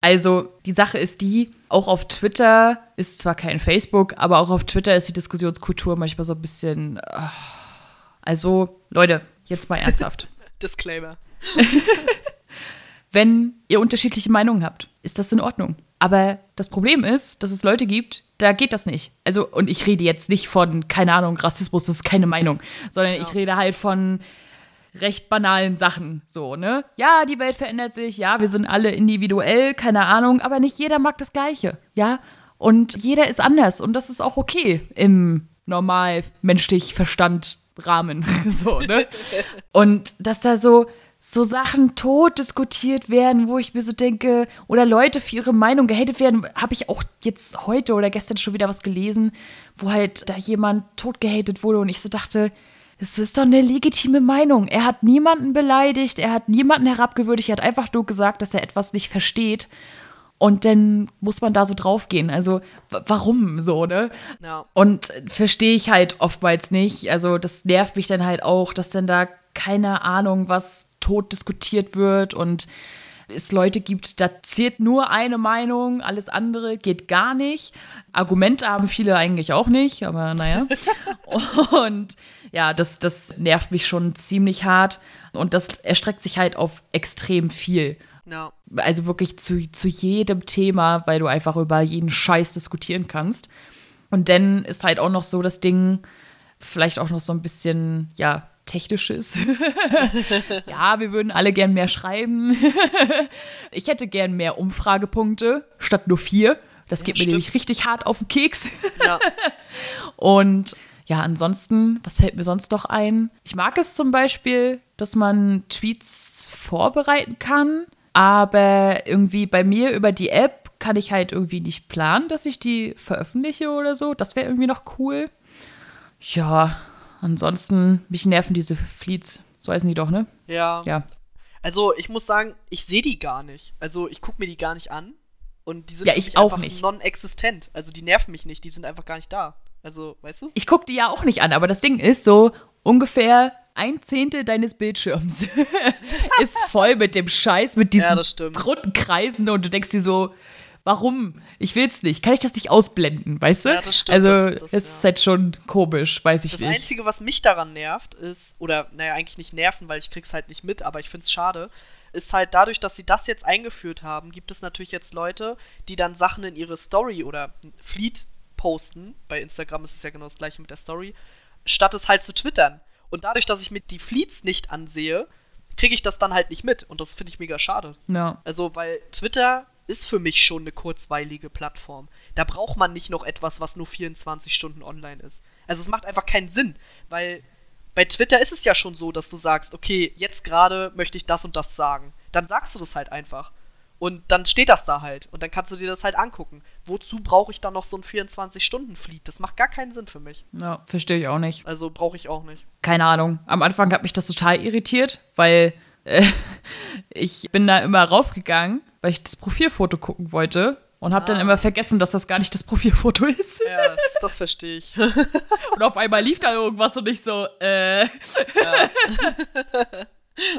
Also die Sache ist die, auch auf Twitter ist zwar kein Facebook, aber auch auf Twitter ist die Diskussionskultur manchmal so ein bisschen. Oh. Also Leute, jetzt mal ernsthaft. Disclaimer. Wenn ihr unterschiedliche Meinungen habt, ist das in Ordnung. Aber das Problem ist, dass es Leute gibt, da geht das nicht. Also, und ich rede jetzt nicht von, keine Ahnung, Rassismus, das ist keine Meinung, sondern ja. ich rede halt von recht banalen Sachen. So, ne? Ja, die Welt verändert sich, ja, wir sind alle individuell, keine Ahnung, aber nicht jeder mag das Gleiche, ja? Und jeder ist anders und das ist auch okay im normal menschlich Verstand Rahmen. so, ne? Und dass da so, so Sachen tot diskutiert werden, wo ich mir so denke, oder Leute für ihre Meinung gehatet werden, habe ich auch jetzt heute oder gestern schon wieder was gelesen, wo halt da jemand tot gehatet wurde und ich so dachte, es ist doch eine legitime Meinung. Er hat niemanden beleidigt, er hat niemanden herabgewürdigt, er hat einfach nur gesagt, dass er etwas nicht versteht. Und dann muss man da so draufgehen. Also, warum so, ne? Ja. Und verstehe ich halt oftmals nicht. Also, das nervt mich dann halt auch, dass dann da keine Ahnung, was tot diskutiert wird und es Leute gibt, da zählt nur eine Meinung, alles andere geht gar nicht. Argumente haben viele eigentlich auch nicht, aber naja. und ja, das, das nervt mich schon ziemlich hart und das erstreckt sich halt auf extrem viel. Ja. Also wirklich zu, zu jedem Thema, weil du einfach über jeden Scheiß diskutieren kannst. Und dann ist halt auch noch so das Ding, vielleicht auch noch so ein bisschen, ja, technisches. ja, wir würden alle gern mehr schreiben. ich hätte gern mehr Umfragepunkte statt nur vier. Das geht ja, mir nämlich richtig hart auf den Keks. ja. Und ja, ansonsten, was fällt mir sonst noch ein? Ich mag es zum Beispiel, dass man Tweets vorbereiten kann. Aber irgendwie bei mir über die App kann ich halt irgendwie nicht planen, dass ich die veröffentliche oder so. Das wäre irgendwie noch cool. Ja, ansonsten, mich nerven diese Fleets. So heißen die doch, ne? Ja. Ja. Also, ich muss sagen, ich sehe die gar nicht. Also, ich gucke mir die gar nicht an. Und die sind ja, ich auch nicht. non-existent. Also, die nerven mich nicht. Die sind einfach gar nicht da. Also, weißt du? Ich gucke die ja auch nicht an, aber das Ding ist so ungefähr ein Zehntel deines Bildschirms ist voll mit dem Scheiß, mit diesen ja, runden Kreisen und du denkst dir so, warum? Ich will's nicht. Kann ich das nicht ausblenden, weißt du? Ja, das stimmt. Also, das, das, es ist halt schon komisch, weiß ich das nicht. Das Einzige, was mich daran nervt, ist, oder naja, eigentlich nicht nerven, weil ich krieg's halt nicht mit, aber ich find's schade, ist halt dadurch, dass sie das jetzt eingeführt haben, gibt es natürlich jetzt Leute, die dann Sachen in ihre Story oder Fleet posten. Bei Instagram ist es ja genau das gleiche mit der Story, statt es halt zu twittern. Und dadurch, dass ich mir die Fleets nicht ansehe, kriege ich das dann halt nicht mit. Und das finde ich mega schade. Ja. Also, weil Twitter ist für mich schon eine kurzweilige Plattform. Da braucht man nicht noch etwas, was nur 24 Stunden online ist. Also es macht einfach keinen Sinn, weil bei Twitter ist es ja schon so, dass du sagst, okay, jetzt gerade möchte ich das und das sagen. Dann sagst du das halt einfach. Und dann steht das da halt. Und dann kannst du dir das halt angucken. Wozu brauche ich dann noch so ein 24-Stunden-Fleet? Das macht gar keinen Sinn für mich. Ja, verstehe ich auch nicht. Also brauche ich auch nicht. Keine Ahnung. Am Anfang hat mich das total irritiert, weil äh, ich bin da immer raufgegangen, weil ich das Profilfoto gucken wollte. Und habe ah. dann immer vergessen, dass das gar nicht das Profilfoto ist. Ja, das, das verstehe ich. und auf einmal lief da irgendwas und ich so, äh. Ja.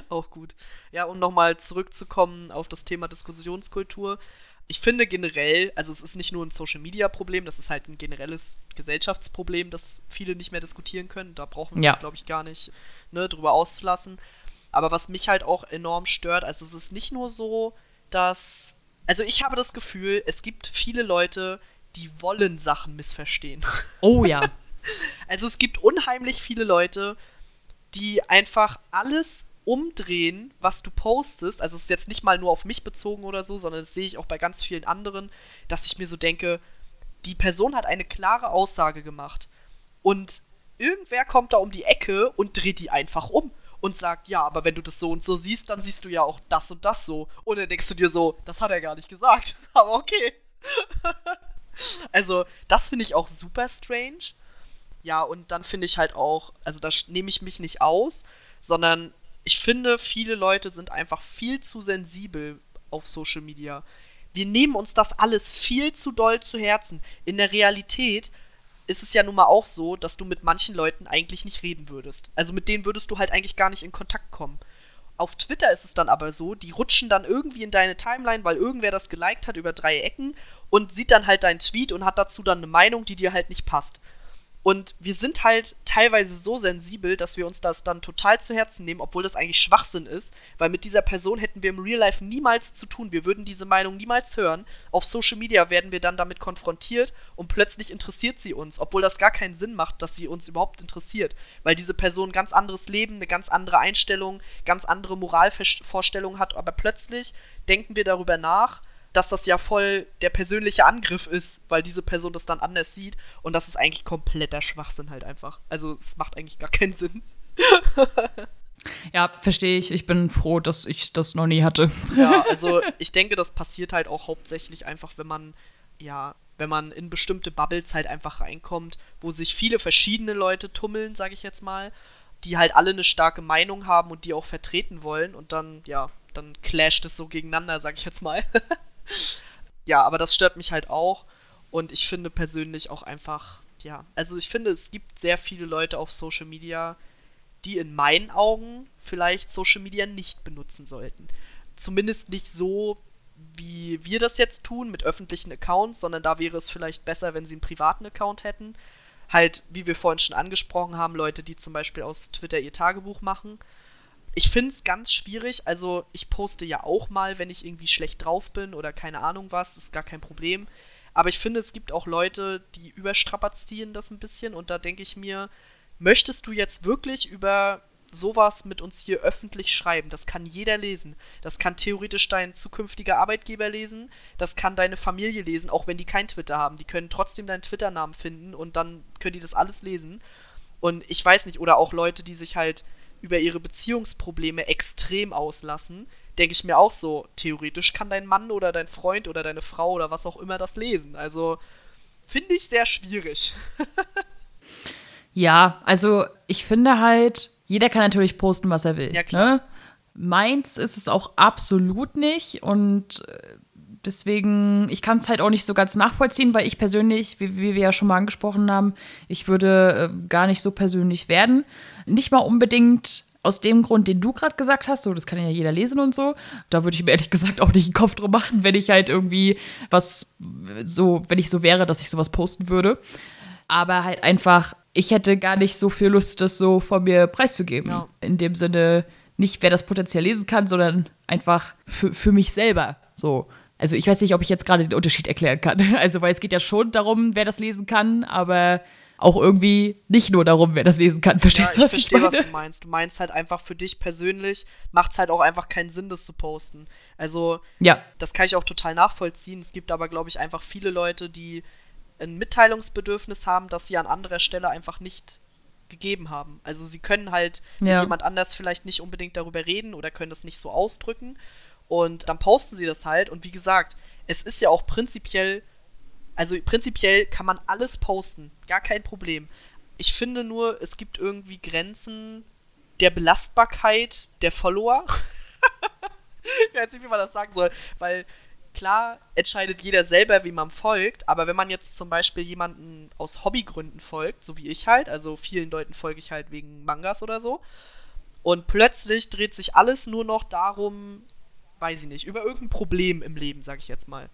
Auch gut. Ja, um nochmal zurückzukommen auf das Thema Diskussionskultur. Ich finde generell, also es ist nicht nur ein Social-Media-Problem, das ist halt ein generelles Gesellschaftsproblem, das viele nicht mehr diskutieren können. Da brauchen wir ja. uns, glaube ich, gar nicht ne, drüber auszulassen. Aber was mich halt auch enorm stört, also es ist nicht nur so, dass. Also ich habe das Gefühl, es gibt viele Leute, die wollen Sachen missverstehen. Oh ja. also es gibt unheimlich viele Leute, die einfach alles umdrehen, was du postest, also es ist jetzt nicht mal nur auf mich bezogen oder so, sondern das sehe ich auch bei ganz vielen anderen, dass ich mir so denke, die Person hat eine klare Aussage gemacht und irgendwer kommt da um die Ecke und dreht die einfach um und sagt, ja, aber wenn du das so und so siehst, dann siehst du ja auch das und das so. Und dann denkst du dir so, das hat er gar nicht gesagt, aber okay. also, das finde ich auch super strange. Ja, und dann finde ich halt auch, also da nehme ich mich nicht aus, sondern ich finde, viele Leute sind einfach viel zu sensibel auf Social Media. Wir nehmen uns das alles viel zu doll zu Herzen. In der Realität ist es ja nun mal auch so, dass du mit manchen Leuten eigentlich nicht reden würdest. Also mit denen würdest du halt eigentlich gar nicht in Kontakt kommen. Auf Twitter ist es dann aber so, die rutschen dann irgendwie in deine Timeline, weil irgendwer das geliked hat über drei Ecken und sieht dann halt deinen Tweet und hat dazu dann eine Meinung, die dir halt nicht passt. Und wir sind halt teilweise so sensibel, dass wir uns das dann total zu Herzen nehmen, obwohl das eigentlich Schwachsinn ist, weil mit dieser Person hätten wir im Real Life niemals zu tun. Wir würden diese Meinung niemals hören. Auf Social Media werden wir dann damit konfrontiert und plötzlich interessiert sie uns, obwohl das gar keinen Sinn macht, dass sie uns überhaupt interessiert, weil diese Person ein ganz anderes Leben, eine ganz andere Einstellung, ganz andere Moralvorstellungen hat, aber plötzlich denken wir darüber nach dass das ja voll der persönliche Angriff ist, weil diese Person das dann anders sieht. Und das ist eigentlich kompletter Schwachsinn halt einfach. Also es macht eigentlich gar keinen Sinn. ja, verstehe ich. Ich bin froh, dass ich das noch nie hatte. ja, also ich denke, das passiert halt auch hauptsächlich einfach, wenn man, ja, wenn man in bestimmte Bubbles halt einfach reinkommt, wo sich viele verschiedene Leute tummeln, sage ich jetzt mal, die halt alle eine starke Meinung haben und die auch vertreten wollen und dann, ja, dann clasht es so gegeneinander, sage ich jetzt mal. ja, aber das stört mich halt auch. Und ich finde persönlich auch einfach, ja, also ich finde, es gibt sehr viele Leute auf Social Media, die in meinen Augen vielleicht Social Media nicht benutzen sollten. Zumindest nicht so, wie wir das jetzt tun mit öffentlichen Accounts, sondern da wäre es vielleicht besser, wenn sie einen privaten Account hätten. Halt, wie wir vorhin schon angesprochen haben, Leute, die zum Beispiel aus Twitter ihr Tagebuch machen ich finde es ganz schwierig. Also, ich poste ja auch mal, wenn ich irgendwie schlecht drauf bin oder keine Ahnung was, ist gar kein Problem. Aber ich finde, es gibt auch Leute, die überstrapazieren das ein bisschen und da denke ich mir, möchtest du jetzt wirklich über sowas mit uns hier öffentlich schreiben? Das kann jeder lesen. Das kann theoretisch dein zukünftiger Arbeitgeber lesen. Das kann deine Familie lesen, auch wenn die kein Twitter haben. Die können trotzdem deinen Twitter-Namen finden und dann können die das alles lesen. Und ich weiß nicht, oder auch Leute, die sich halt über ihre Beziehungsprobleme extrem auslassen, denke ich mir auch so, theoretisch kann dein Mann oder dein Freund oder deine Frau oder was auch immer das lesen. Also finde ich sehr schwierig. ja, also ich finde halt, jeder kann natürlich posten, was er will. Ja, klar. Ne? Meins ist es auch absolut nicht und äh, deswegen, ich kann es halt auch nicht so ganz nachvollziehen, weil ich persönlich, wie, wie wir ja schon mal angesprochen haben, ich würde äh, gar nicht so persönlich werden. Nicht mal unbedingt aus dem Grund, den du gerade gesagt hast, so das kann ja jeder lesen und so. Da würde ich mir ehrlich gesagt auch nicht einen Kopf drum machen, wenn ich halt irgendwie was so, wenn ich so wäre, dass ich sowas posten würde. Aber halt einfach, ich hätte gar nicht so viel Lust, das so von mir preiszugeben. Ja. In dem Sinne, nicht wer das potenziell lesen kann, sondern einfach für, für mich selber. So. Also ich weiß nicht, ob ich jetzt gerade den Unterschied erklären kann. Also, weil es geht ja schon darum, wer das lesen kann, aber auch irgendwie nicht nur darum, wer das lesen kann. Verstehst ja, du, was ich, ich verstehe, was du meinst. Du meinst halt einfach für dich persönlich macht es halt auch einfach keinen Sinn, das zu posten. Also, ja. das kann ich auch total nachvollziehen. Es gibt aber, glaube ich, einfach viele Leute, die ein Mitteilungsbedürfnis haben, das sie an anderer Stelle einfach nicht gegeben haben. Also sie können halt ja. mit jemand anders vielleicht nicht unbedingt darüber reden oder können das nicht so ausdrücken. Und dann posten sie das halt. Und wie gesagt, es ist ja auch prinzipiell, also prinzipiell kann man alles posten. Gar kein Problem. Ich finde nur, es gibt irgendwie Grenzen der Belastbarkeit der Follower. ich weiß nicht, wie man das sagen soll. Weil klar entscheidet jeder selber, wie man folgt, aber wenn man jetzt zum Beispiel jemanden aus Hobbygründen folgt, so wie ich halt, also vielen Leuten folge ich halt wegen Mangas oder so, und plötzlich dreht sich alles nur noch darum, weiß ich nicht, über irgendein Problem im Leben, sag ich jetzt mal.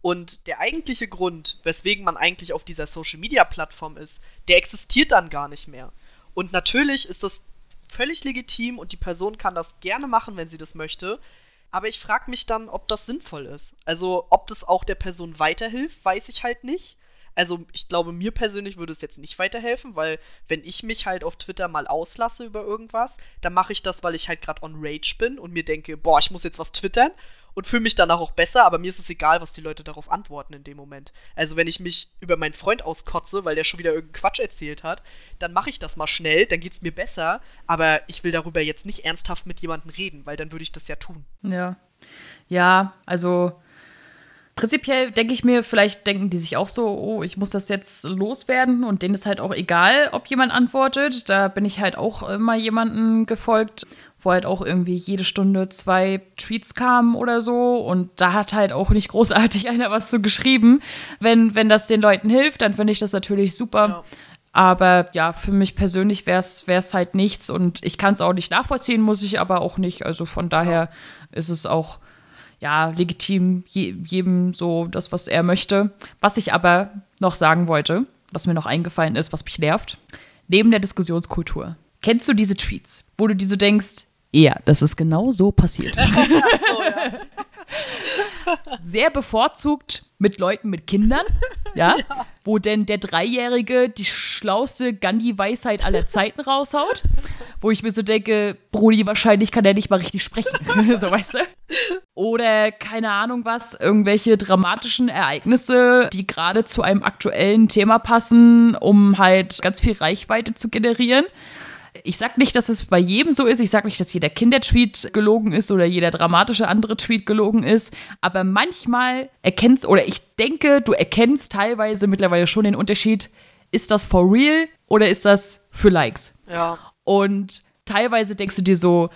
Und der eigentliche Grund, weswegen man eigentlich auf dieser Social Media Plattform ist, der existiert dann gar nicht mehr. Und natürlich ist das völlig legitim und die Person kann das gerne machen, wenn sie das möchte. Aber ich frage mich dann, ob das sinnvoll ist. Also, ob das auch der Person weiterhilft, weiß ich halt nicht. Also ich glaube, mir persönlich würde es jetzt nicht weiterhelfen, weil wenn ich mich halt auf Twitter mal auslasse über irgendwas, dann mache ich das, weil ich halt gerade on Rage bin und mir denke, boah, ich muss jetzt was twittern und fühle mich danach auch besser, aber mir ist es egal, was die Leute darauf antworten in dem Moment. Also wenn ich mich über meinen Freund auskotze, weil der schon wieder irgendeinen Quatsch erzählt hat, dann mache ich das mal schnell, dann geht es mir besser, aber ich will darüber jetzt nicht ernsthaft mit jemandem reden, weil dann würde ich das ja tun. Ja. Ja, also prinzipiell denke ich mir, vielleicht denken die sich auch so, oh, ich muss das jetzt loswerden und denen ist halt auch egal, ob jemand antwortet. Da bin ich halt auch immer jemanden gefolgt, wo halt auch irgendwie jede Stunde zwei Tweets kamen oder so und da hat halt auch nicht großartig einer was zu geschrieben. Wenn, wenn das den Leuten hilft, dann finde ich das natürlich super. Ja. Aber ja, für mich persönlich wäre es halt nichts und ich kann es auch nicht nachvollziehen, muss ich aber auch nicht. Also von daher ja. ist es auch ja, legitim, je, jedem so das, was er möchte. Was ich aber noch sagen wollte, was mir noch eingefallen ist, was mich nervt. Neben der Diskussionskultur. Kennst du diese Tweets, wo du dir so denkst, ja, das ist genau so passiert. so, ja. Sehr bevorzugt mit Leuten mit Kindern, ja, ja. wo denn der Dreijährige die schlauste Gandhi-Weisheit aller Zeiten raushaut, wo ich mir so denke, Brudi, wahrscheinlich kann der nicht mal richtig sprechen, so weißt du. Oder keine Ahnung was, irgendwelche dramatischen Ereignisse, die gerade zu einem aktuellen Thema passen, um halt ganz viel Reichweite zu generieren ich sag nicht, dass es bei jedem so ist. Ich sag nicht, dass jeder Kindertweet gelogen ist oder jeder dramatische andere Tweet gelogen ist. Aber manchmal erkennst, oder ich denke, du erkennst teilweise mittlerweile schon den Unterschied. Ist das for real oder ist das für Likes? Ja. Und teilweise denkst du dir so,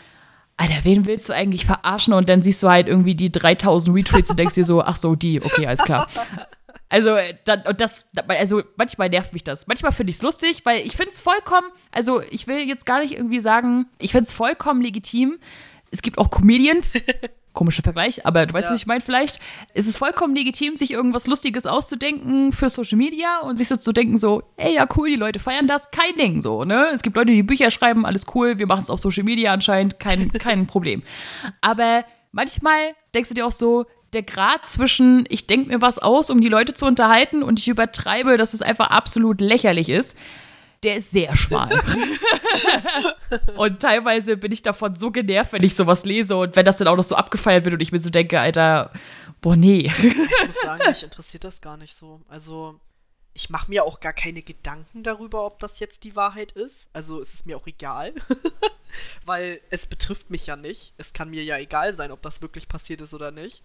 Alter, wen willst du eigentlich verarschen? Und dann siehst du halt irgendwie die 3000 Retweets und denkst dir so, ach so, die, okay, alles klar. Also, dann, und das, also manchmal nervt mich das. Manchmal finde ich es lustig, weil ich finde es vollkommen, also ich will jetzt gar nicht irgendwie sagen, ich finde es vollkommen legitim. Es gibt auch Comedians, komischer Vergleich, aber du weißt, ja. was ich meine vielleicht. Es ist vollkommen legitim, sich irgendwas Lustiges auszudenken für Social Media und sich so zu denken, so, ey, ja, cool, die Leute feiern das, kein Ding, so, ne? Es gibt Leute, die Bücher schreiben, alles cool, wir machen es auf Social Media anscheinend, kein, kein Problem. Aber manchmal denkst du dir auch so, der Grad zwischen, ich denke mir was aus, um die Leute zu unterhalten, und ich übertreibe, dass es einfach absolut lächerlich ist, der ist sehr schmal. und teilweise bin ich davon so genervt, wenn ich sowas lese und wenn das dann auch noch so abgefeiert wird und ich mir so denke, Alter, boah, nee. ich muss sagen, mich interessiert das gar nicht so. Also, ich mache mir auch gar keine Gedanken darüber, ob das jetzt die Wahrheit ist. Also, es ist mir auch egal. Weil es betrifft mich ja nicht. Es kann mir ja egal sein, ob das wirklich passiert ist oder nicht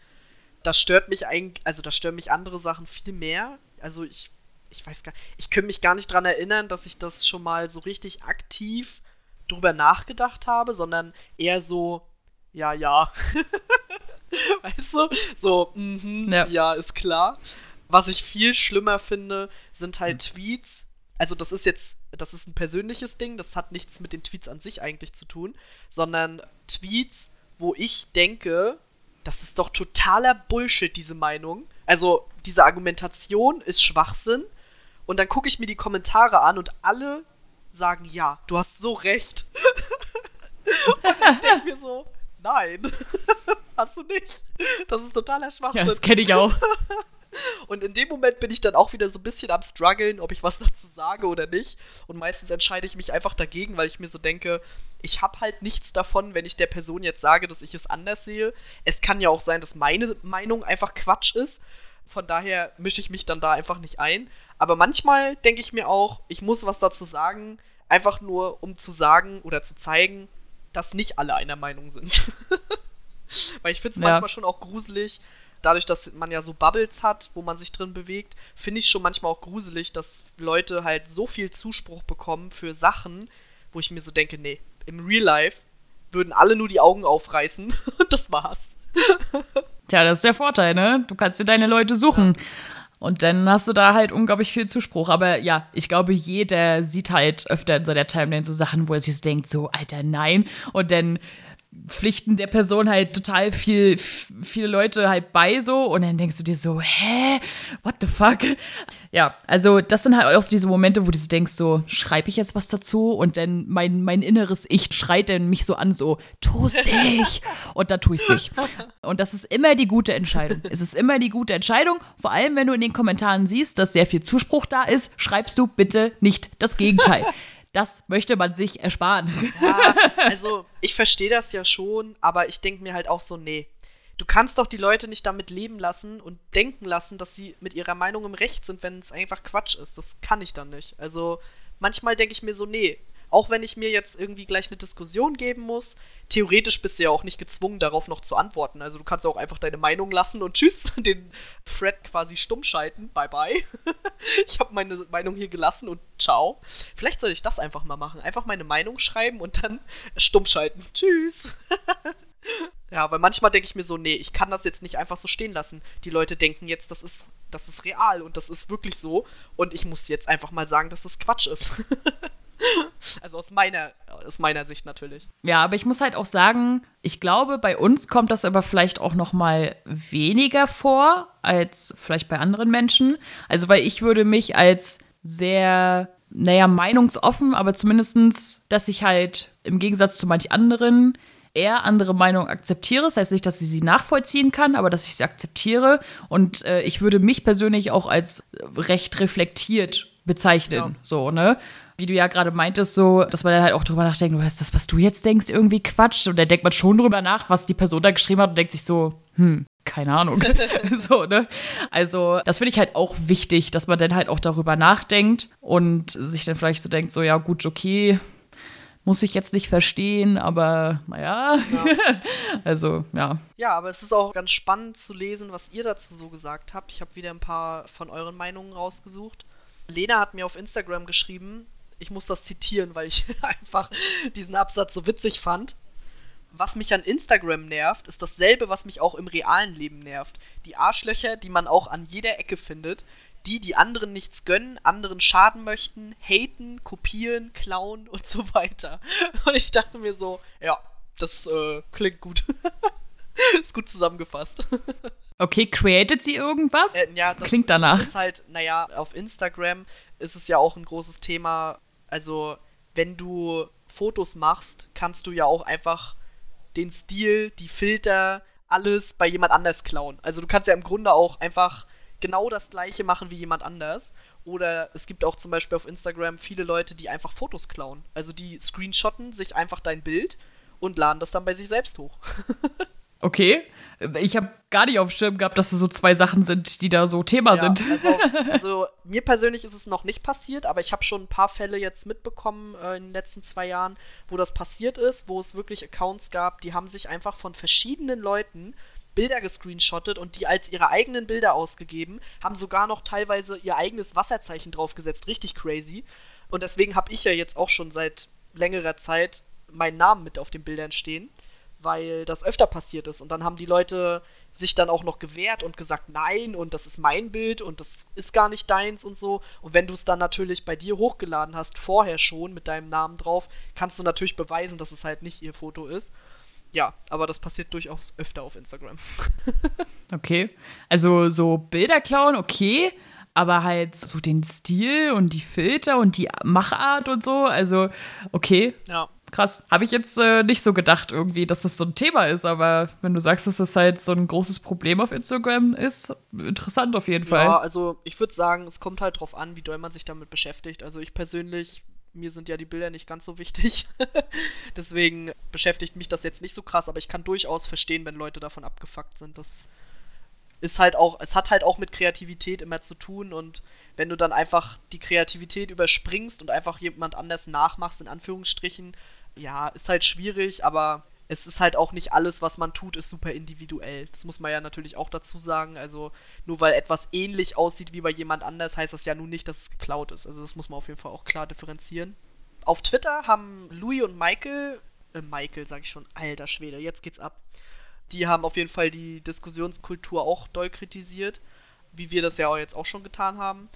das stört mich eigentlich, also da stören mich andere Sachen viel mehr. Also ich, ich weiß gar ich könnte mich gar nicht dran erinnern, dass ich das schon mal so richtig aktiv drüber nachgedacht habe, sondern eher so, ja, ja. weißt du? So, mhm, ja. ja, ist klar. Was ich viel schlimmer finde, sind halt mhm. Tweets. Also, das ist jetzt, das ist ein persönliches Ding, das hat nichts mit den Tweets an sich eigentlich zu tun, sondern Tweets, wo ich denke, das ist doch totaler Bullshit, diese Meinung. Also, diese Argumentation ist Schwachsinn. Und dann gucke ich mir die Kommentare an und alle sagen, ja, du hast so recht. und ich denke mir so, nein, hast du nicht. Das ist totaler Schwachsinn. Ja, das kenne ich auch. Und in dem Moment bin ich dann auch wieder so ein bisschen am struggeln, ob ich was dazu sage oder nicht. Und meistens entscheide ich mich einfach dagegen, weil ich mir so denke, ich habe halt nichts davon, wenn ich der Person jetzt sage, dass ich es anders sehe. Es kann ja auch sein, dass meine Meinung einfach Quatsch ist. Von daher mische ich mich dann da einfach nicht ein. Aber manchmal denke ich mir auch, ich muss was dazu sagen, einfach nur um zu sagen oder zu zeigen, dass nicht alle einer Meinung sind. Weil ich finde es ja. manchmal schon auch gruselig, dadurch, dass man ja so Bubbles hat, wo man sich drin bewegt, finde ich schon manchmal auch gruselig, dass Leute halt so viel Zuspruch bekommen für Sachen, wo ich mir so denke, nee, im Real Life würden alle nur die Augen aufreißen und das war's. Tja, das ist der Vorteil, ne? Du kannst dir deine Leute suchen. Ja. Und dann hast du da halt unglaublich viel Zuspruch. Aber ja, ich glaube, jeder sieht halt öfter in seiner Timeline so Sachen, wo er sich so denkt, so, Alter, nein. Und dann Pflichten der Person halt total viel, viele Leute halt bei so und dann denkst du dir so, hä, what the fuck? Ja, also das sind halt auch so diese Momente, wo du so denkst, so, schreibe ich jetzt was dazu? Und dann mein, mein inneres Ich schreit dann mich so an, so, tu's nicht! Und dann tue ich es nicht. Und das ist immer die gute Entscheidung. Es ist immer die gute Entscheidung, vor allem wenn du in den Kommentaren siehst, dass sehr viel Zuspruch da ist, schreibst du bitte nicht das Gegenteil. Das möchte man sich ersparen. Ja, also ich verstehe das ja schon, aber ich denke mir halt auch so, nee. Du kannst doch die Leute nicht damit leben lassen und denken lassen, dass sie mit ihrer Meinung im Recht sind, wenn es einfach Quatsch ist. Das kann ich dann nicht. Also manchmal denke ich mir so, nee, auch wenn ich mir jetzt irgendwie gleich eine Diskussion geben muss, theoretisch bist du ja auch nicht gezwungen, darauf noch zu antworten. Also du kannst auch einfach deine Meinung lassen und tschüss, den Thread quasi stumm schalten. Bye bye. ich habe meine Meinung hier gelassen und ciao. Vielleicht soll ich das einfach mal machen. Einfach meine Meinung schreiben und dann stumm schalten. Tschüss. ja, weil manchmal denke ich mir so, nee, ich kann das jetzt nicht einfach so stehen lassen. Die Leute denken jetzt, das ist, das ist real und das ist wirklich so. Und ich muss jetzt einfach mal sagen, dass das Quatsch ist. Also aus meiner, aus meiner Sicht natürlich. Ja, aber ich muss halt auch sagen, ich glaube, bei uns kommt das aber vielleicht auch noch mal weniger vor als vielleicht bei anderen Menschen. Also weil ich würde mich als sehr, naja, meinungsoffen, aber zumindestens, dass ich halt im Gegensatz zu manch anderen eher andere Meinungen akzeptiere. Das heißt nicht, dass ich sie nachvollziehen kann, aber dass ich sie akzeptiere. Und äh, ich würde mich persönlich auch als recht reflektiert bezeichnen. Ja. So, ne? Wie du ja gerade meintest, so, dass man dann halt auch drüber nachdenkt, ist das, was du jetzt denkst, irgendwie Quatsch? Und da denkt man schon drüber nach, was die Person da geschrieben hat und denkt sich so, hm, keine Ahnung. so, ne? Also, das finde ich halt auch wichtig, dass man dann halt auch darüber nachdenkt und sich dann vielleicht so denkt, so, ja, gut, okay, muss ich jetzt nicht verstehen, aber naja. Ja. also, ja. Ja, aber es ist auch ganz spannend zu lesen, was ihr dazu so gesagt habt. Ich habe wieder ein paar von euren Meinungen rausgesucht. Lena hat mir auf Instagram geschrieben, ich muss das zitieren, weil ich einfach diesen Absatz so witzig fand. Was mich an Instagram nervt, ist dasselbe, was mich auch im realen Leben nervt. Die Arschlöcher, die man auch an jeder Ecke findet, die, die anderen nichts gönnen, anderen schaden möchten, haten, kopieren, klauen und so weiter. Und ich dachte mir so, ja, das äh, klingt gut. ist gut zusammengefasst. Okay, created sie irgendwas? Äh, ja, das klingt danach. Ist halt, naja, auf Instagram ist es ja auch ein großes Thema. Also, wenn du Fotos machst, kannst du ja auch einfach den Stil, die Filter, alles bei jemand anders klauen. Also du kannst ja im Grunde auch einfach genau das gleiche machen wie jemand anders. Oder es gibt auch zum Beispiel auf Instagram viele Leute, die einfach Fotos klauen. Also die screenshotten sich einfach dein Bild und laden das dann bei sich selbst hoch. okay. Ich habe gar nicht auf dem Schirm gehabt, dass es so zwei Sachen sind, die da so Thema ja, sind. Also, also, mir persönlich ist es noch nicht passiert, aber ich habe schon ein paar Fälle jetzt mitbekommen äh, in den letzten zwei Jahren, wo das passiert ist, wo es wirklich Accounts gab, die haben sich einfach von verschiedenen Leuten Bilder gescreenshottet und die als ihre eigenen Bilder ausgegeben, haben sogar noch teilweise ihr eigenes Wasserzeichen draufgesetzt. Richtig crazy. Und deswegen habe ich ja jetzt auch schon seit längerer Zeit meinen Namen mit auf den Bildern stehen, weil das öfter passiert ist. Und dann haben die Leute sich dann auch noch gewehrt und gesagt, nein, und das ist mein Bild und das ist gar nicht deins und so. Und wenn du es dann natürlich bei dir hochgeladen hast, vorher schon mit deinem Namen drauf, kannst du natürlich beweisen, dass es halt nicht ihr Foto ist ja, aber das passiert durchaus öfter auf Instagram. okay. Also so Bilder klauen, okay, aber halt so den Stil und die Filter und die Machart und so, also okay. Ja. Krass. Habe ich jetzt äh, nicht so gedacht, irgendwie, dass das so ein Thema ist, aber wenn du sagst, dass das halt so ein großes Problem auf Instagram ist, interessant auf jeden Fall. Ja, also ich würde sagen, es kommt halt drauf an, wie doll man sich damit beschäftigt. Also ich persönlich mir sind ja die Bilder nicht ganz so wichtig. Deswegen beschäftigt mich das jetzt nicht so krass, aber ich kann durchaus verstehen, wenn Leute davon abgefuckt sind. Das ist halt auch, es hat halt auch mit Kreativität immer zu tun und wenn du dann einfach die Kreativität überspringst und einfach jemand anders nachmachst, in Anführungsstrichen, ja, ist halt schwierig, aber es ist halt auch nicht alles, was man tut, ist super individuell. Das muss man ja natürlich auch dazu sagen. Also nur weil etwas ähnlich aussieht wie bei jemand anders, heißt das ja nun nicht, dass es geklaut ist. Also das muss man auf jeden Fall auch klar differenzieren. Auf Twitter haben Louis und Michael, äh, Michael sag ich schon, alter Schwede, jetzt geht's ab. Die haben auf jeden Fall die Diskussionskultur auch doll kritisiert, wie wir das ja auch jetzt auch schon getan haben.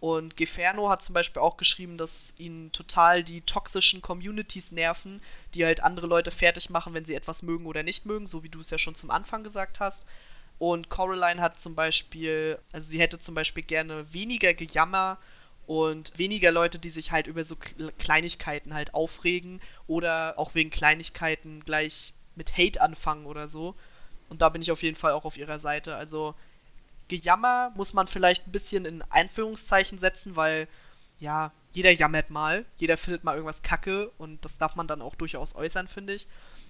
Und Geferno hat zum Beispiel auch geschrieben, dass ihn total die toxischen Communities nerven, die halt andere Leute fertig machen, wenn sie etwas mögen oder nicht mögen, so wie du es ja schon zum Anfang gesagt hast. Und Coraline hat zum Beispiel, also sie hätte zum Beispiel gerne weniger Gejammer und weniger Leute, die sich halt über so Kleinigkeiten halt aufregen oder auch wegen Kleinigkeiten gleich mit Hate anfangen oder so. Und da bin ich auf jeden Fall auch auf ihrer Seite. Also Gejammer muss man vielleicht ein bisschen in Einführungszeichen setzen, weil ja, jeder jammert mal, jeder findet mal irgendwas kacke und das darf man dann auch durchaus äußern, finde ich.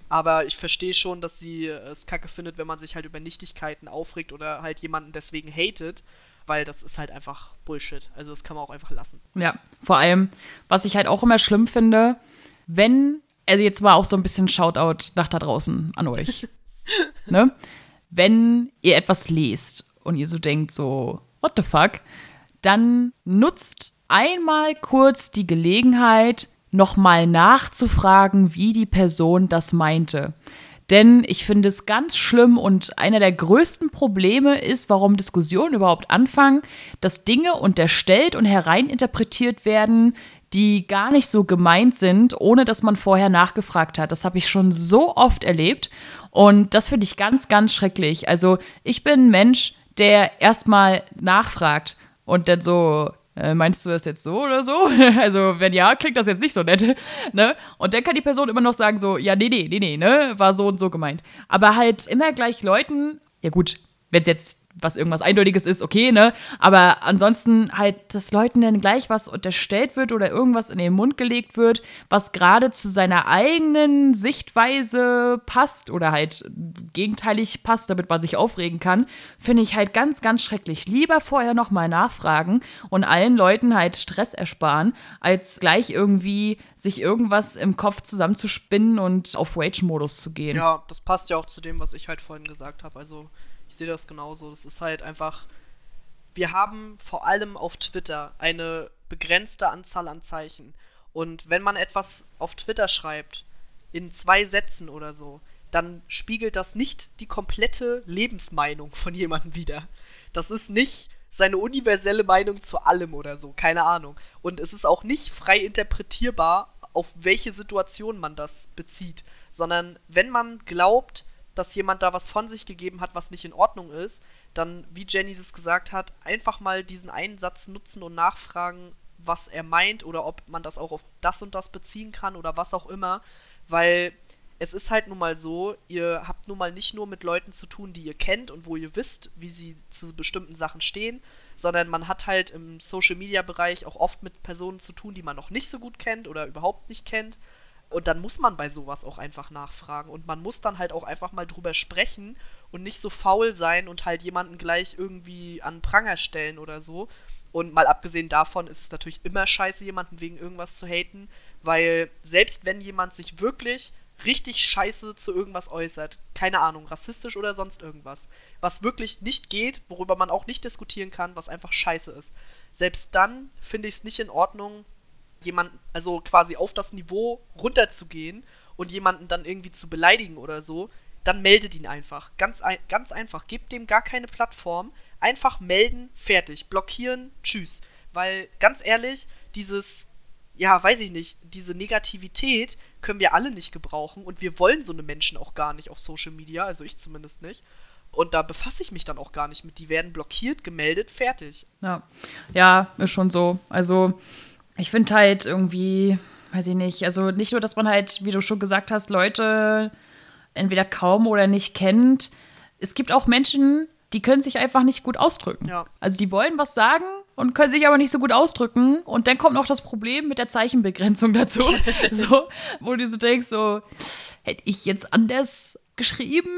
Aber ich verstehe schon, dass sie es kacke findet, wenn man sich halt über Nichtigkeiten aufregt oder halt jemanden deswegen hatet, weil das ist halt einfach Bullshit. Also das kann man auch einfach lassen. Ja, vor allem, was ich halt auch immer schlimm finde, wenn, also jetzt mal auch so ein bisschen Shoutout nach da draußen an euch. ne? Wenn ihr etwas lest und ihr so denkt, so, what the fuck, dann nutzt einmal kurz die Gelegenheit, nochmal nachzufragen, wie die Person das meinte. Denn ich finde es ganz schlimm und einer der größten Probleme ist, warum Diskussionen überhaupt anfangen, dass Dinge unterstellt und hereininterpretiert werden, die gar nicht so gemeint sind, ohne dass man vorher nachgefragt hat. Das habe ich schon so oft erlebt und das finde ich ganz, ganz schrecklich. Also ich bin ein Mensch, der erstmal nachfragt und dann so, äh, meinst du das jetzt so oder so? also, wenn ja, klingt das jetzt nicht so nett, ne? Und dann kann die Person immer noch sagen so, ja, nee, nee, nee, nee, ne? War so und so gemeint. Aber halt immer gleich Leuten, ja gut, wenn es jetzt was irgendwas Eindeutiges ist, okay, ne? Aber ansonsten halt, dass Leuten dann gleich was unterstellt wird oder irgendwas in den Mund gelegt wird, was gerade zu seiner eigenen Sichtweise passt oder halt gegenteilig passt, damit man sich aufregen kann, finde ich halt ganz, ganz schrecklich. Lieber vorher nochmal nachfragen und allen Leuten halt Stress ersparen, als gleich irgendwie sich irgendwas im Kopf zusammenzuspinnen und auf Rage-Modus zu gehen. Ja, das passt ja auch zu dem, was ich halt vorhin gesagt habe. Also ich sehe das genauso. Das ist halt einfach. Wir haben vor allem auf Twitter eine begrenzte Anzahl an Zeichen. Und wenn man etwas auf Twitter schreibt, in zwei Sätzen oder so, dann spiegelt das nicht die komplette Lebensmeinung von jemandem wider. Das ist nicht seine universelle Meinung zu allem oder so, keine Ahnung. Und es ist auch nicht frei interpretierbar, auf welche Situation man das bezieht, sondern wenn man glaubt, dass jemand da was von sich gegeben hat, was nicht in Ordnung ist, dann, wie Jenny das gesagt hat, einfach mal diesen einen Satz nutzen und nachfragen, was er meint oder ob man das auch auf das und das beziehen kann oder was auch immer, weil es ist halt nun mal so, ihr habt nun mal nicht nur mit Leuten zu tun, die ihr kennt und wo ihr wisst, wie sie zu bestimmten Sachen stehen, sondern man hat halt im Social-Media-Bereich auch oft mit Personen zu tun, die man noch nicht so gut kennt oder überhaupt nicht kennt und dann muss man bei sowas auch einfach nachfragen. Und man muss dann halt auch einfach mal drüber sprechen und nicht so faul sein und halt jemanden gleich irgendwie an Pranger stellen oder so. Und mal abgesehen davon ist es natürlich immer scheiße, jemanden wegen irgendwas zu haten, weil selbst wenn jemand sich wirklich richtig scheiße zu irgendwas äußert, keine Ahnung, rassistisch oder sonst irgendwas, was wirklich nicht geht, worüber man auch nicht diskutieren kann, was einfach scheiße ist, selbst dann finde ich es nicht in Ordnung, jemanden, also quasi auf das Niveau runterzugehen und jemanden dann irgendwie zu beleidigen oder so, dann meldet ihn einfach. Ganz, ganz einfach. Gebt dem gar keine Plattform. Einfach melden, fertig. Blockieren, tschüss. Weil, ganz ehrlich, dieses, ja, weiß ich nicht, diese Negativität können wir alle nicht gebrauchen und wir wollen so eine Menschen auch gar nicht auf Social Media, also ich zumindest nicht. Und da befasse ich mich dann auch gar nicht mit. Die werden blockiert, gemeldet, fertig. Ja, ja ist schon so. Also ich finde halt irgendwie, weiß ich nicht, also nicht nur, dass man halt, wie du schon gesagt hast, Leute entweder kaum oder nicht kennt. Es gibt auch Menschen, die können sich einfach nicht gut ausdrücken. Ja. Also die wollen was sagen und können sich aber nicht so gut ausdrücken. Und dann kommt noch das Problem mit der Zeichenbegrenzung dazu. so, wo du so denkst, so, hätte ich jetzt anders geschrieben,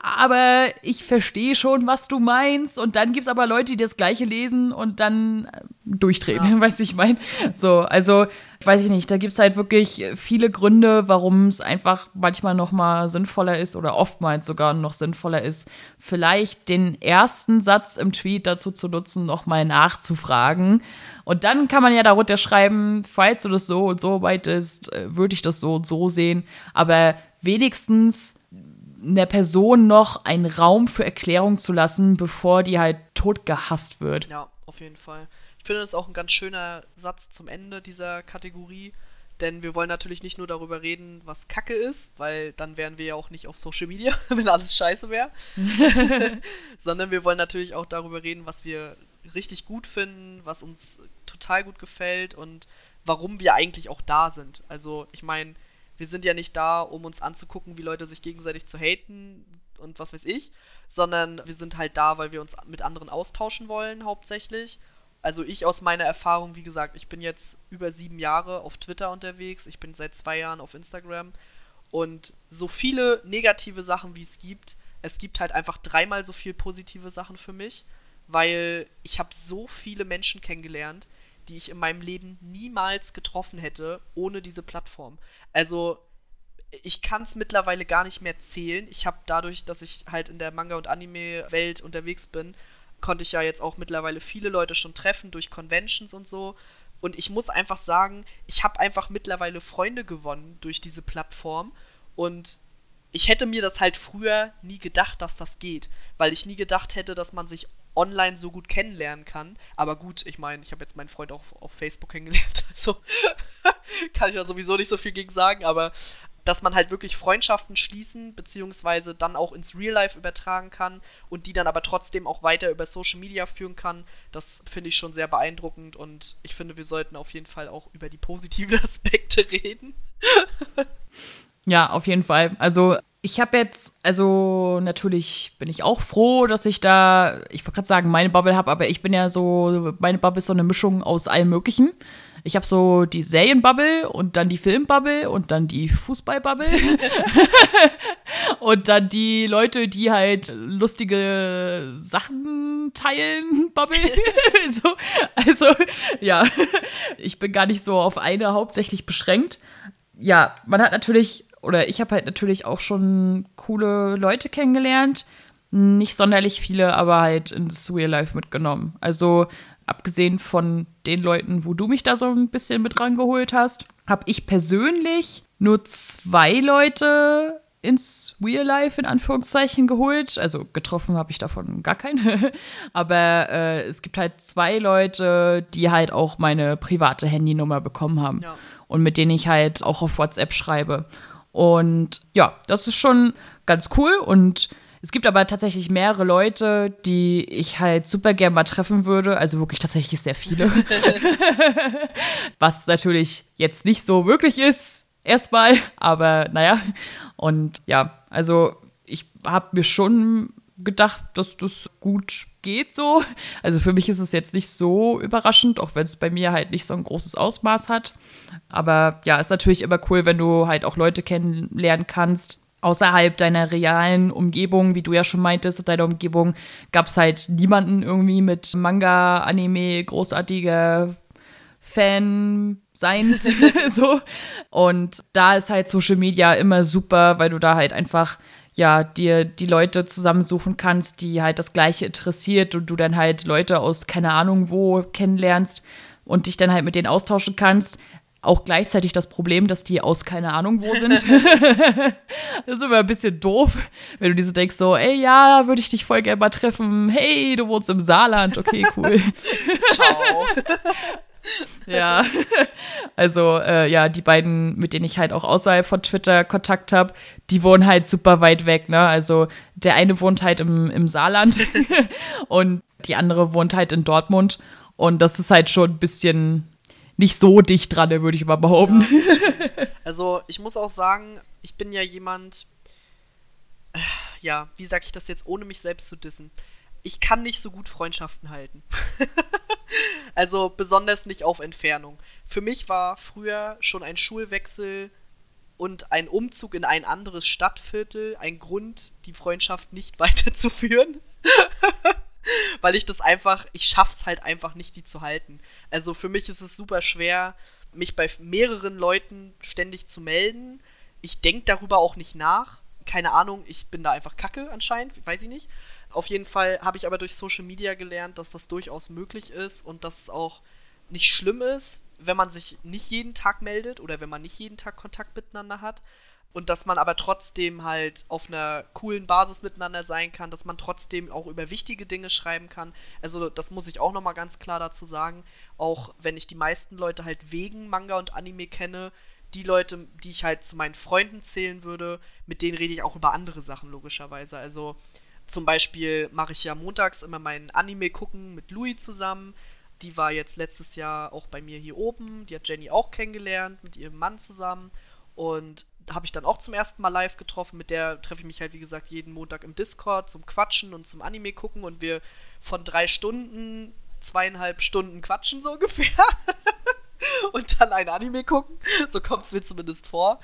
aber ich verstehe schon, was du meinst. Und dann gibt es aber Leute, die das Gleiche lesen und dann äh, durchdrehen, ja. weiß ich mein. So, also weiß ich nicht, da gibt es halt wirklich viele Gründe, warum es einfach manchmal noch mal sinnvoller ist oder oftmals sogar noch sinnvoller ist, vielleicht den ersten Satz im Tweet dazu zu nutzen, noch mal nachzufragen. Und dann kann man ja darunter schreiben, falls du das so und so weit ist, äh, würde ich das so und so sehen. Aber wenigstens einer Person noch einen Raum für Erklärung zu lassen, bevor die halt tot gehasst wird. Ja, auf jeden Fall. Ich finde das auch ein ganz schöner Satz zum Ende dieser Kategorie, denn wir wollen natürlich nicht nur darüber reden, was Kacke ist, weil dann wären wir ja auch nicht auf Social Media, wenn alles scheiße wäre, sondern wir wollen natürlich auch darüber reden, was wir richtig gut finden, was uns total gut gefällt und warum wir eigentlich auch da sind. Also ich meine, wir sind ja nicht da, um uns anzugucken, wie Leute sich gegenseitig zu haten und was weiß ich, sondern wir sind halt da, weil wir uns mit anderen austauschen wollen, hauptsächlich. Also ich aus meiner Erfahrung, wie gesagt, ich bin jetzt über sieben Jahre auf Twitter unterwegs, ich bin seit zwei Jahren auf Instagram und so viele negative Sachen, wie es gibt, es gibt halt einfach dreimal so viel positive Sachen für mich, weil ich habe so viele Menschen kennengelernt, die ich in meinem Leben niemals getroffen hätte ohne diese Plattform. Also ich kann es mittlerweile gar nicht mehr zählen. Ich habe dadurch, dass ich halt in der Manga- und Anime-Welt unterwegs bin, konnte ich ja jetzt auch mittlerweile viele Leute schon treffen durch Conventions und so. Und ich muss einfach sagen, ich habe einfach mittlerweile Freunde gewonnen durch diese Plattform. Und ich hätte mir das halt früher nie gedacht, dass das geht. Weil ich nie gedacht hätte, dass man sich online so gut kennenlernen kann. Aber gut, ich meine, ich habe jetzt meinen Freund auch auf Facebook kennengelernt, also kann ich da sowieso nicht so viel gegen sagen, aber dass man halt wirklich Freundschaften schließen, beziehungsweise dann auch ins Real Life übertragen kann und die dann aber trotzdem auch weiter über Social Media führen kann. Das finde ich schon sehr beeindruckend und ich finde, wir sollten auf jeden Fall auch über die positiven Aspekte reden. ja, auf jeden Fall. Also ich habe jetzt, also natürlich bin ich auch froh, dass ich da, ich wollte gerade sagen, meine Bubble habe, aber ich bin ja so, meine Bubble ist so eine Mischung aus allem Möglichen. Ich habe so die Serienbubble und dann die Filmbubble und dann die Fußballbubble und dann die Leute, die halt lustige Sachen teilen, Bubble. so, also ja, ich bin gar nicht so auf eine hauptsächlich beschränkt. Ja, man hat natürlich oder ich habe halt natürlich auch schon coole Leute kennengelernt. Nicht sonderlich viele, aber halt ins Real Life mitgenommen. Also abgesehen von den Leuten, wo du mich da so ein bisschen mit rangeholt hast, habe ich persönlich nur zwei Leute ins Real Life in Anführungszeichen geholt. Also getroffen habe ich davon gar keinen. Aber äh, es gibt halt zwei Leute, die halt auch meine private Handynummer bekommen haben. Ja. Und mit denen ich halt auch auf WhatsApp schreibe. Und ja, das ist schon ganz cool. Und es gibt aber tatsächlich mehrere Leute, die ich halt super gerne mal treffen würde. Also wirklich tatsächlich sehr viele. Was natürlich jetzt nicht so möglich ist, erstmal. Aber naja. Und ja, also ich habe mir schon gedacht, dass das gut geht so. Also für mich ist es jetzt nicht so überraschend, auch wenn es bei mir halt nicht so ein großes Ausmaß hat. Aber ja, ist natürlich immer cool, wenn du halt auch Leute kennenlernen kannst. Außerhalb deiner realen Umgebung, wie du ja schon meintest, in deiner Umgebung gab es halt niemanden irgendwie mit Manga, Anime, großartiger Fan Seins so. Und da ist halt Social Media immer super, weil du da halt einfach ja, dir die Leute zusammensuchen kannst, die halt das Gleiche interessiert und du dann halt Leute aus keine Ahnung wo kennenlernst und dich dann halt mit denen austauschen kannst. Auch gleichzeitig das Problem, dass die aus keine Ahnung wo sind. das ist immer ein bisschen doof, wenn du diese denkst so, ey, ja, würde ich dich voll gerne mal treffen. Hey, du wohnst im Saarland. Okay, cool. Ciao. ja, also äh, ja, die beiden, mit denen ich halt auch außerhalb von Twitter Kontakt habe, die wohnen halt super weit weg. Ne? Also der eine wohnt halt im, im Saarland und die andere wohnt halt in Dortmund. Und das ist halt schon ein bisschen nicht so dicht dran, würde ich mal behaupten. Ja, also ich muss auch sagen, ich bin ja jemand, äh, ja, wie sage ich das jetzt, ohne mich selbst zu dissen? Ich kann nicht so gut Freundschaften halten. also besonders nicht auf Entfernung. Für mich war früher schon ein Schulwechsel und ein Umzug in ein anderes Stadtviertel ein Grund, die Freundschaft nicht weiterzuführen. Weil ich das einfach, ich schaff's halt einfach nicht, die zu halten. Also für mich ist es super schwer, mich bei mehreren Leuten ständig zu melden. Ich denke darüber auch nicht nach. Keine Ahnung, ich bin da einfach kacke anscheinend, weiß ich nicht. Auf jeden Fall habe ich aber durch Social Media gelernt, dass das durchaus möglich ist und dass es auch nicht schlimm ist, wenn man sich nicht jeden Tag meldet oder wenn man nicht jeden Tag Kontakt miteinander hat. Und dass man aber trotzdem halt auf einer coolen Basis miteinander sein kann, dass man trotzdem auch über wichtige Dinge schreiben kann. Also das muss ich auch nochmal ganz klar dazu sagen. Auch wenn ich die meisten Leute halt wegen Manga und Anime kenne, die Leute, die ich halt zu meinen Freunden zählen würde, mit denen rede ich auch über andere Sachen logischerweise. Also zum Beispiel mache ich ja montags immer mein Anime gucken mit Louis zusammen. Die war jetzt letztes Jahr auch bei mir hier oben. Die hat Jenny auch kennengelernt mit ihrem Mann zusammen. Und habe ich dann auch zum ersten Mal live getroffen. Mit der treffe ich mich halt, wie gesagt, jeden Montag im Discord zum Quatschen und zum Anime gucken. Und wir von drei Stunden, zweieinhalb Stunden quatschen so ungefähr. und dann ein Anime gucken. So kommt es mir zumindest vor.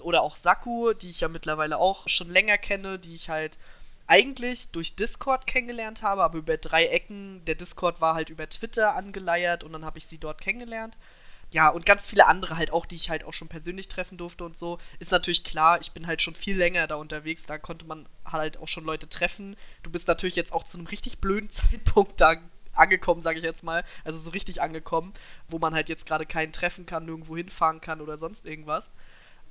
Oder auch Saku, die ich ja mittlerweile auch schon länger kenne, die ich halt eigentlich durch Discord kennengelernt habe, aber über drei Ecken. Der Discord war halt über Twitter angeleiert und dann habe ich sie dort kennengelernt. Ja, und ganz viele andere halt auch, die ich halt auch schon persönlich treffen durfte und so. Ist natürlich klar, ich bin halt schon viel länger da unterwegs, da konnte man halt auch schon Leute treffen. Du bist natürlich jetzt auch zu einem richtig blöden Zeitpunkt da angekommen, sage ich jetzt mal. Also so richtig angekommen, wo man halt jetzt gerade keinen treffen kann, nirgendwo hinfahren kann oder sonst irgendwas.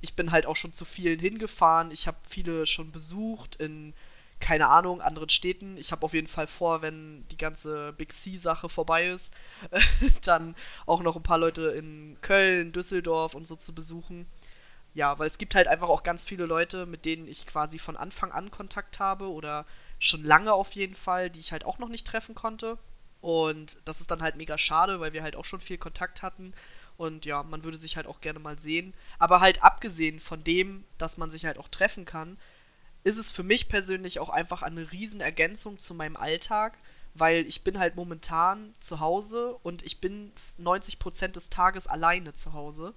Ich bin halt auch schon zu vielen hingefahren. Ich habe viele schon besucht in keine Ahnung, anderen Städten. Ich habe auf jeden Fall vor, wenn die ganze Big C-Sache vorbei ist, dann auch noch ein paar Leute in Köln, Düsseldorf und so zu besuchen. ja, weil es gibt halt einfach auch ganz viele Leute, mit denen ich quasi von Anfang an Kontakt habe oder schon lange auf jeden Fall, die ich halt auch noch nicht treffen konnte. Und das ist dann halt mega schade, weil wir halt auch schon viel Kontakt hatten. Und ja, man würde sich halt auch gerne mal sehen. Aber halt abgesehen von dem, dass man sich halt auch treffen kann, ist es für mich persönlich auch einfach eine Riesenergänzung zu meinem Alltag, weil ich bin halt momentan zu Hause und ich bin 90% des Tages alleine zu Hause.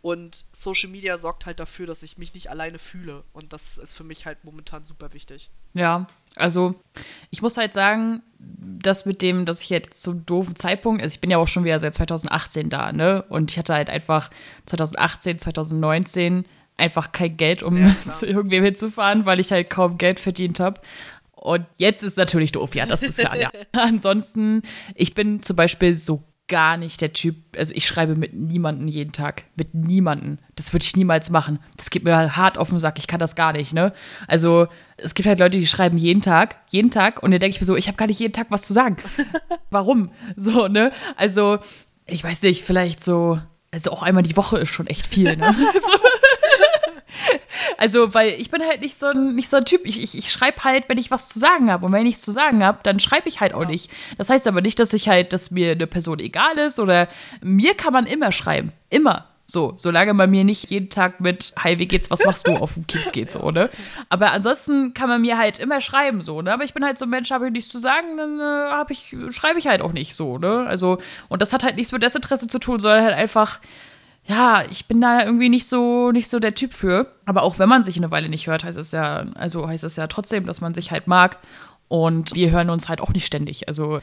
Und Social Media sorgt halt dafür, dass ich mich nicht alleine fühle. Und das ist für mich halt momentan super wichtig. Ja, also ich muss halt sagen, das mit dem, dass ich jetzt zum doofen Zeitpunkt, also ich bin ja auch schon wieder seit 2018 da, ne? Und ich hatte halt einfach 2018, 2019 einfach kein Geld, um ja, zu irgendwem hinzufahren, weil ich halt kaum Geld verdient habe. Und jetzt ist natürlich doof, ja, das ist klar, ja. Ansonsten, ich bin zum Beispiel so gar nicht der Typ, also ich schreibe mit niemandem jeden Tag. Mit niemandem. Das würde ich niemals machen. Das geht mir hart auf den Sack. Ich kann das gar nicht, ne? Also, es gibt halt Leute, die schreiben jeden Tag, jeden Tag, und dann denke ich mir so, ich habe gar nicht jeden Tag was zu sagen. Warum? So, ne? Also, ich weiß nicht, vielleicht so, also auch einmal die Woche ist schon echt viel, ne? so. Also, weil ich bin halt nicht so ein, nicht so ein Typ. Ich, ich, ich schreibe halt, wenn ich was zu sagen habe. Und wenn ich nichts zu sagen habe, dann schreibe ich halt auch ja. nicht. Das heißt aber nicht, dass ich halt, dass mir eine Person egal ist oder mir kann man immer schreiben. Immer. So, solange man mir nicht jeden Tag mit Hi, wie geht's, was machst du auf dem Kies geht, so, ne? Aber ansonsten kann man mir halt immer schreiben, so, ne? Aber ich bin halt so ein Mensch, habe ich nichts zu sagen, dann äh, hab ich, schreibe ich halt auch nicht so, ne? Also, und das hat halt nichts mit Desinteresse zu tun, sondern halt einfach, ja, ich bin da irgendwie nicht so, nicht so der Typ für. Aber auch wenn man sich eine Weile nicht hört, heißt es ja, also heißt es ja trotzdem, dass man sich halt mag. Und wir hören uns halt auch nicht ständig. Also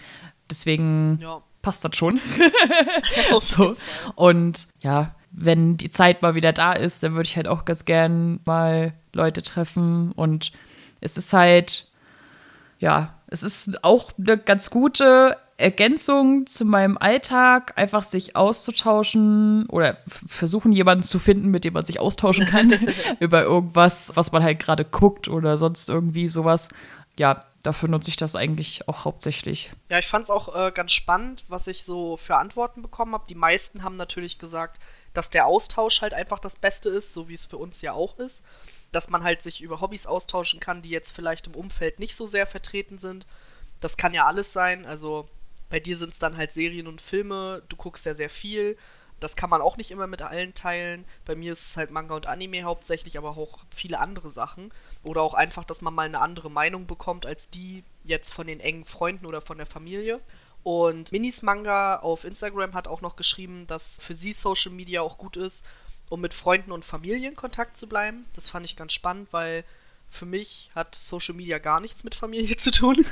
deswegen ja. passt das schon. so. Und ja, wenn die Zeit mal wieder da ist, dann würde ich halt auch ganz gern mal Leute treffen. Und es ist halt, ja, es ist auch eine ganz gute Ergänzung zu meinem Alltag, einfach sich auszutauschen oder versuchen, jemanden zu finden, mit dem man sich austauschen kann über irgendwas, was man halt gerade guckt oder sonst irgendwie sowas. Ja, dafür nutze ich das eigentlich auch hauptsächlich. Ja, ich fand es auch äh, ganz spannend, was ich so für Antworten bekommen habe. Die meisten haben natürlich gesagt, dass der Austausch halt einfach das Beste ist, so wie es für uns ja auch ist. Dass man halt sich über Hobbys austauschen kann, die jetzt vielleicht im Umfeld nicht so sehr vertreten sind. Das kann ja alles sein. Also bei dir sind es dann halt Serien und Filme, du guckst ja sehr viel. Das kann man auch nicht immer mit allen teilen. Bei mir ist es halt Manga und Anime hauptsächlich, aber auch viele andere Sachen. Oder auch einfach, dass man mal eine andere Meinung bekommt als die jetzt von den engen Freunden oder von der Familie. Und Minis Manga auf Instagram hat auch noch geschrieben, dass für sie Social Media auch gut ist, um mit Freunden und Familie in Kontakt zu bleiben. Das fand ich ganz spannend, weil für mich hat Social Media gar nichts mit Familie zu tun.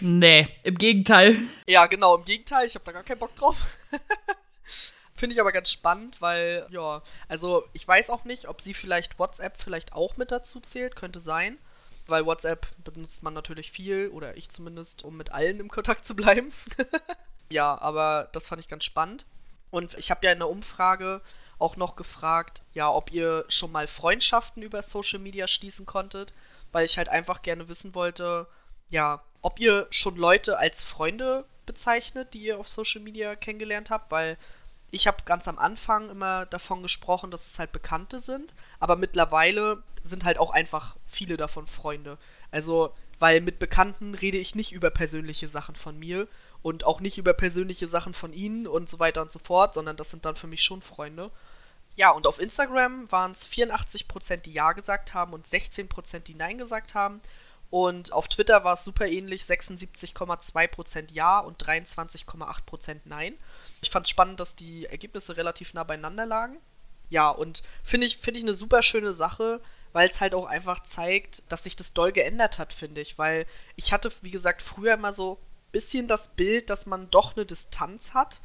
Nee, im Gegenteil. Ja, genau, im Gegenteil. Ich habe da gar keinen Bock drauf. Finde ich aber ganz spannend, weil, ja, also ich weiß auch nicht, ob sie vielleicht WhatsApp vielleicht auch mit dazu zählt, könnte sein. Weil WhatsApp benutzt man natürlich viel, oder ich zumindest, um mit allen im Kontakt zu bleiben. ja, aber das fand ich ganz spannend. Und ich habe ja in der Umfrage auch noch gefragt, ja, ob ihr schon mal Freundschaften über Social Media schließen konntet, weil ich halt einfach gerne wissen wollte, ja, ob ihr schon Leute als Freunde bezeichnet, die ihr auf Social Media kennengelernt habt, weil ich habe ganz am Anfang immer davon gesprochen, dass es halt Bekannte sind, aber mittlerweile sind halt auch einfach viele davon Freunde. Also, weil mit Bekannten rede ich nicht über persönliche Sachen von mir und auch nicht über persönliche Sachen von ihnen und so weiter und so fort, sondern das sind dann für mich schon Freunde. Ja, und auf Instagram waren es 84%, die Ja gesagt haben und 16%, die Nein gesagt haben. Und auf Twitter war es super ähnlich, 76,2% Ja und 23,8% Nein. Ich fand es spannend, dass die Ergebnisse relativ nah beieinander lagen. Ja, und finde ich, find ich eine super schöne Sache, weil es halt auch einfach zeigt, dass sich das doll geändert hat, finde ich. Weil ich hatte, wie gesagt, früher immer so ein bisschen das Bild, dass man doch eine Distanz hat.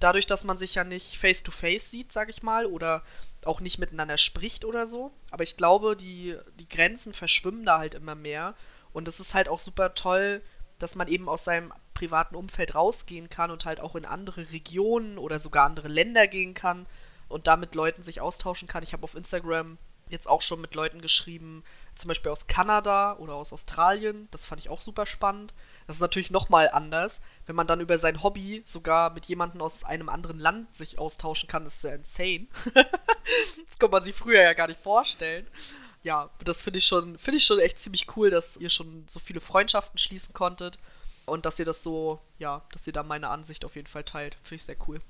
Dadurch, dass man sich ja nicht face-to-face -face sieht, sag ich mal, oder auch nicht miteinander spricht oder so. Aber ich glaube, die, die Grenzen verschwimmen da halt immer mehr. Und es ist halt auch super toll, dass man eben aus seinem privaten Umfeld rausgehen kann und halt auch in andere Regionen oder sogar andere Länder gehen kann und damit Leuten sich austauschen kann. Ich habe auf Instagram jetzt auch schon mit Leuten geschrieben, zum Beispiel aus Kanada oder aus Australien. Das fand ich auch super spannend. Das ist natürlich nochmal anders, wenn man dann über sein Hobby sogar mit jemandem aus einem anderen Land sich austauschen kann, ist ja insane. das konnte man sich früher ja gar nicht vorstellen. Ja, das finde ich schon, finde ich schon echt ziemlich cool, dass ihr schon so viele Freundschaften schließen konntet und dass ihr das so, ja, dass ihr da meine Ansicht auf jeden Fall teilt. Finde ich sehr cool.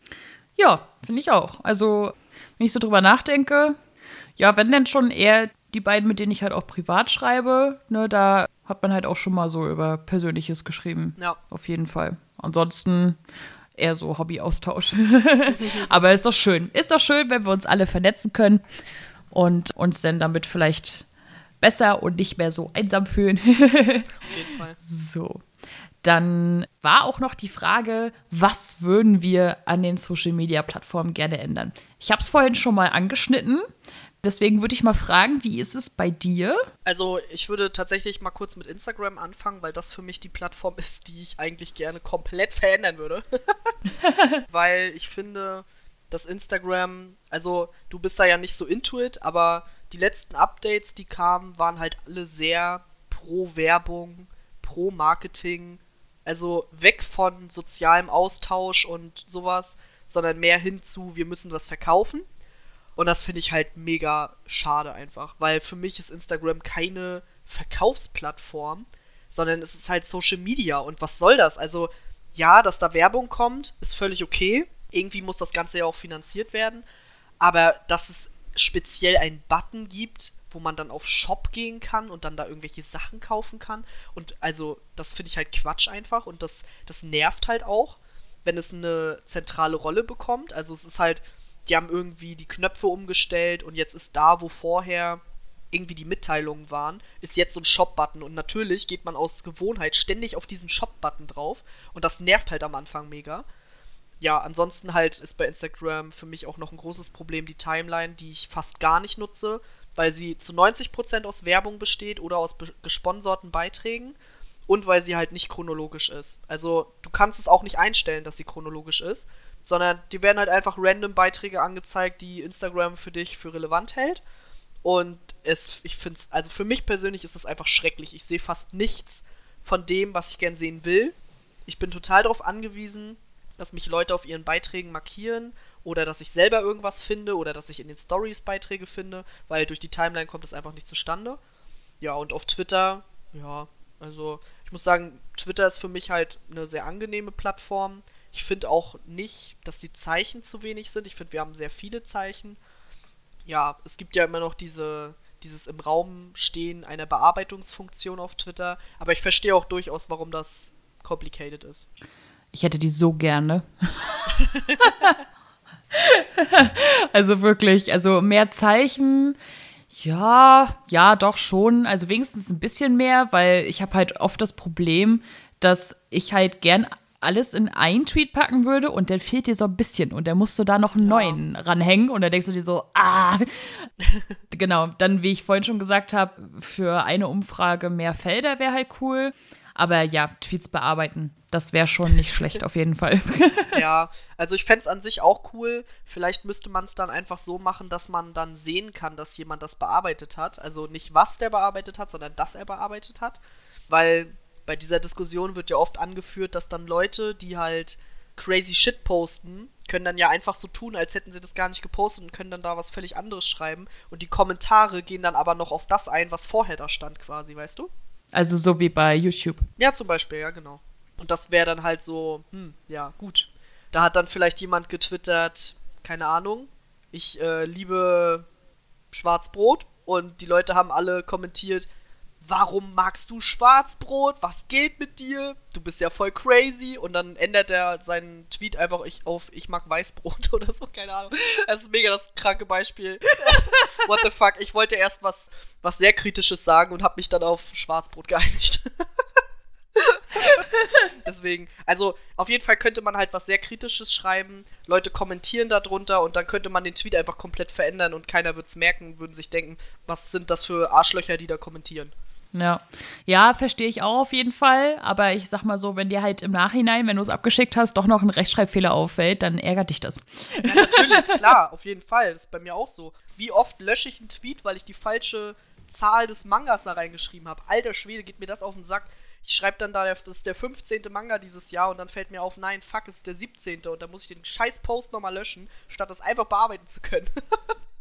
Ja, finde ich auch. Also, wenn ich so drüber nachdenke, ja, wenn denn schon eher die beiden, mit denen ich halt auch privat schreibe, ne, da hat man halt auch schon mal so über Persönliches geschrieben. Ja. Auf jeden Fall. Ansonsten eher so Hobbyaustausch. Aber ist doch schön. Ist doch schön, wenn wir uns alle vernetzen können und uns dann damit vielleicht besser und nicht mehr so einsam fühlen. Auf jeden Fall. So. Dann war auch noch die Frage, was würden wir an den Social-Media-Plattformen gerne ändern? Ich habe es vorhin schon mal angeschnitten. Deswegen würde ich mal fragen, wie ist es bei dir? Also ich würde tatsächlich mal kurz mit Instagram anfangen, weil das für mich die Plattform ist, die ich eigentlich gerne komplett verändern würde. weil ich finde, dass Instagram, also du bist da ja nicht so into it, aber die letzten Updates, die kamen, waren halt alle sehr pro Werbung, pro Marketing. Also weg von sozialem Austausch und sowas, sondern mehr hin zu, wir müssen was verkaufen. Und das finde ich halt mega schade einfach, weil für mich ist Instagram keine Verkaufsplattform, sondern es ist halt Social Media. Und was soll das? Also, ja, dass da Werbung kommt, ist völlig okay. Irgendwie muss das Ganze ja auch finanziert werden. Aber dass es speziell einen Button gibt, wo man dann auf Shop gehen kann und dann da irgendwelche Sachen kaufen kann. Und also, das finde ich halt Quatsch einfach und das, das nervt halt auch, wenn es eine zentrale Rolle bekommt. Also es ist halt, die haben irgendwie die Knöpfe umgestellt und jetzt ist da, wo vorher irgendwie die Mitteilungen waren, ist jetzt so ein Shop-Button. Und natürlich geht man aus Gewohnheit ständig auf diesen Shop-Button drauf. Und das nervt halt am Anfang mega. Ja, ansonsten halt ist bei Instagram für mich auch noch ein großes Problem die Timeline, die ich fast gar nicht nutze, weil sie zu 90% aus Werbung besteht oder aus gesponserten Beiträgen und weil sie halt nicht chronologisch ist. Also du kannst es auch nicht einstellen, dass sie chronologisch ist sondern die werden halt einfach random Beiträge angezeigt, die Instagram für dich für relevant hält. Und es, ich finde es, also für mich persönlich ist es einfach schrecklich. Ich sehe fast nichts von dem, was ich gern sehen will. Ich bin total darauf angewiesen, dass mich Leute auf ihren Beiträgen markieren oder dass ich selber irgendwas finde oder dass ich in den Stories Beiträge finde, weil durch die Timeline kommt es einfach nicht zustande. Ja, und auf Twitter, ja, also ich muss sagen, Twitter ist für mich halt eine sehr angenehme Plattform. Ich finde auch nicht, dass die Zeichen zu wenig sind. Ich finde, wir haben sehr viele Zeichen. Ja, es gibt ja immer noch diese, dieses im Raum stehen einer Bearbeitungsfunktion auf Twitter. Aber ich verstehe auch durchaus, warum das complicated ist. Ich hätte die so gerne. also wirklich, also mehr Zeichen. Ja, ja, doch schon. Also wenigstens ein bisschen mehr, weil ich habe halt oft das Problem, dass ich halt gern alles in einen Tweet packen würde und dann fehlt dir so ein bisschen und dann musst du da noch einen ja. neuen ranhängen und dann denkst du dir so, ah. genau, dann, wie ich vorhin schon gesagt habe, für eine Umfrage mehr Felder wäre halt cool. Aber ja, Tweets bearbeiten, das wäre schon nicht schlecht auf jeden Fall. ja, also ich fände es an sich auch cool. Vielleicht müsste man es dann einfach so machen, dass man dann sehen kann, dass jemand das bearbeitet hat. Also nicht was der bearbeitet hat, sondern dass er bearbeitet hat. Weil bei dieser Diskussion wird ja oft angeführt, dass dann Leute, die halt crazy shit posten, können dann ja einfach so tun, als hätten sie das gar nicht gepostet und können dann da was völlig anderes schreiben. Und die Kommentare gehen dann aber noch auf das ein, was vorher da stand, quasi, weißt du? Also so wie bei YouTube. Ja, zum Beispiel, ja, genau. Und das wäre dann halt so, hm, ja, gut. Da hat dann vielleicht jemand getwittert, keine Ahnung, ich äh, liebe Schwarzbrot und die Leute haben alle kommentiert, warum magst du Schwarzbrot? Was geht mit dir? Du bist ja voll crazy. Und dann ändert er seinen Tweet einfach auf Ich mag Weißbrot oder so, keine Ahnung. Das ist mega das kranke Beispiel. What the fuck? Ich wollte erst was, was sehr Kritisches sagen und habe mich dann auf Schwarzbrot geeinigt. Deswegen, also auf jeden Fall könnte man halt was sehr Kritisches schreiben, Leute kommentieren darunter und dann könnte man den Tweet einfach komplett verändern und keiner wird es merken, würden sich denken, was sind das für Arschlöcher, die da kommentieren. Ja. Ja, verstehe ich auch auf jeden Fall. Aber ich sag mal so, wenn dir halt im Nachhinein, wenn du es abgeschickt hast, doch noch ein Rechtschreibfehler auffällt, dann ärgert dich das. Ja, natürlich, klar, auf jeden Fall. Das ist bei mir auch so. Wie oft lösche ich einen Tweet, weil ich die falsche Zahl des Mangas da reingeschrieben habe. Alter Schwede, geht mir das auf den Sack. Ich schreibe dann da, das ist der 15. Manga dieses Jahr und dann fällt mir auf, nein, fuck, es ist der 17. Und dann muss ich den scheiß Post nochmal löschen, statt das einfach bearbeiten zu können.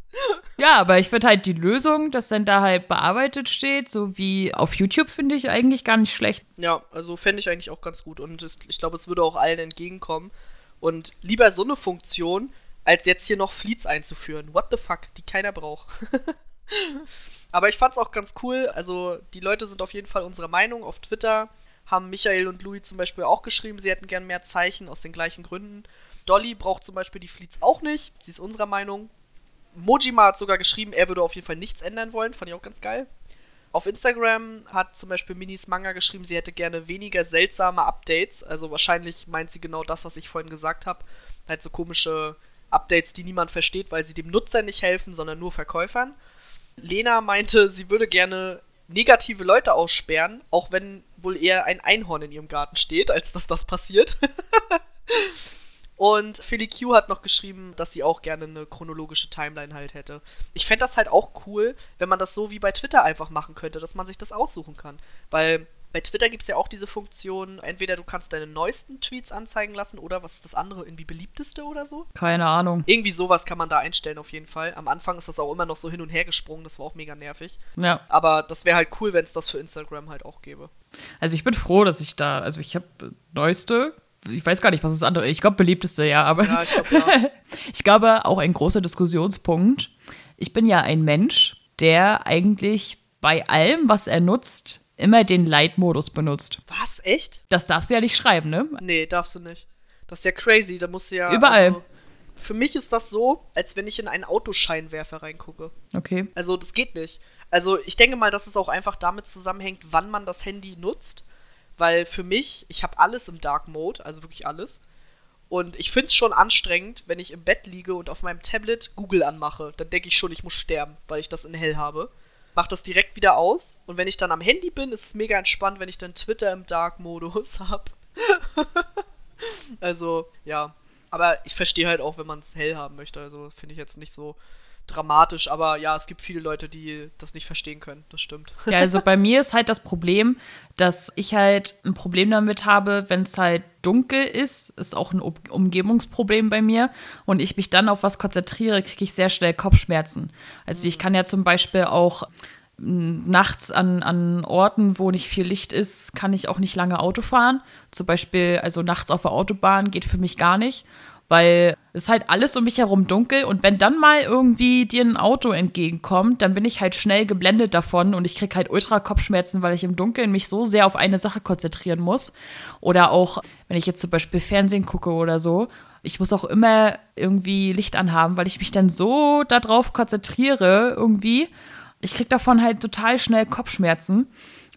Ja, aber ich finde halt die Lösung, dass dann da halt bearbeitet steht, so wie auf YouTube, finde ich eigentlich gar nicht schlecht. Ja, also fände ich eigentlich auch ganz gut und es, ich glaube, es würde auch allen entgegenkommen. Und lieber so eine Funktion, als jetzt hier noch Fleets einzuführen. What the fuck, die keiner braucht. aber ich fand's auch ganz cool. Also, die Leute sind auf jeden Fall unserer Meinung. Auf Twitter haben Michael und Louis zum Beispiel auch geschrieben, sie hätten gern mehr Zeichen aus den gleichen Gründen. Dolly braucht zum Beispiel die Fleets auch nicht. Sie ist unserer Meinung. Mojima hat sogar geschrieben, er würde auf jeden Fall nichts ändern wollen. Fand ich auch ganz geil. Auf Instagram hat zum Beispiel Minis Manga geschrieben, sie hätte gerne weniger seltsame Updates. Also wahrscheinlich meint sie genau das, was ich vorhin gesagt habe. Halt so komische Updates, die niemand versteht, weil sie dem Nutzer nicht helfen, sondern nur Verkäufern. Lena meinte, sie würde gerne negative Leute aussperren, auch wenn wohl eher ein Einhorn in ihrem Garten steht, als dass das passiert. Und Philly Q hat noch geschrieben, dass sie auch gerne eine chronologische Timeline halt hätte. Ich fände das halt auch cool, wenn man das so wie bei Twitter einfach machen könnte, dass man sich das aussuchen kann. Weil bei Twitter gibt es ja auch diese Funktion, entweder du kannst deine neuesten Tweets anzeigen lassen oder was ist das andere, irgendwie beliebteste oder so? Keine Ahnung. Irgendwie sowas kann man da einstellen auf jeden Fall. Am Anfang ist das auch immer noch so hin und her gesprungen, das war auch mega nervig. Ja. Aber das wäre halt cool, wenn es das für Instagram halt auch gäbe. Also ich bin froh, dass ich da, also ich habe neueste, ich weiß gar nicht, was das andere, ich glaube beliebteste, ja, aber Ja, ich glaube ja. ich glaube auch ein großer Diskussionspunkt. Ich bin ja ein Mensch, der eigentlich bei allem, was er nutzt, immer den Light-Modus benutzt. Was? Echt? Das darfst du ja nicht schreiben, ne? Nee, darfst du nicht. Das ist ja crazy, da musst du ja. Überall. Also, für mich ist das so, als wenn ich in einen Autoscheinwerfer reingucke. Okay. Also, das geht nicht. Also, ich denke mal, dass es auch einfach damit zusammenhängt, wann man das Handy nutzt. Weil für mich, ich habe alles im Dark Mode, also wirklich alles. Und ich finde es schon anstrengend, wenn ich im Bett liege und auf meinem Tablet Google anmache. Dann denke ich schon, ich muss sterben, weil ich das in hell habe. Mach das direkt wieder aus. Und wenn ich dann am Handy bin, ist es mega entspannt, wenn ich dann Twitter im Dark-Modus habe. also, ja. Aber ich verstehe halt auch, wenn man es hell haben möchte. Also finde ich jetzt nicht so dramatisch. Aber ja, es gibt viele Leute, die das nicht verstehen können. Das stimmt. Ja, also bei mir ist halt das Problem, dass ich halt ein Problem damit habe, wenn es halt dunkel ist, ist auch ein um Umgebungsproblem bei mir und ich mich dann auf was konzentriere, kriege ich sehr schnell Kopfschmerzen. Also ich kann ja zum Beispiel auch nachts an, an Orten, wo nicht viel Licht ist, kann ich auch nicht lange Auto fahren. Zum Beispiel, also nachts auf der Autobahn geht für mich gar nicht weil es halt alles um mich herum dunkel und wenn dann mal irgendwie dir ein Auto entgegenkommt, dann bin ich halt schnell geblendet davon und ich krieg halt ultra Kopfschmerzen, weil ich im Dunkeln mich so sehr auf eine Sache konzentrieren muss. Oder auch, wenn ich jetzt zum Beispiel Fernsehen gucke oder so, ich muss auch immer irgendwie Licht anhaben, weil ich mich dann so darauf konzentriere irgendwie. Ich krieg davon halt total schnell Kopfschmerzen.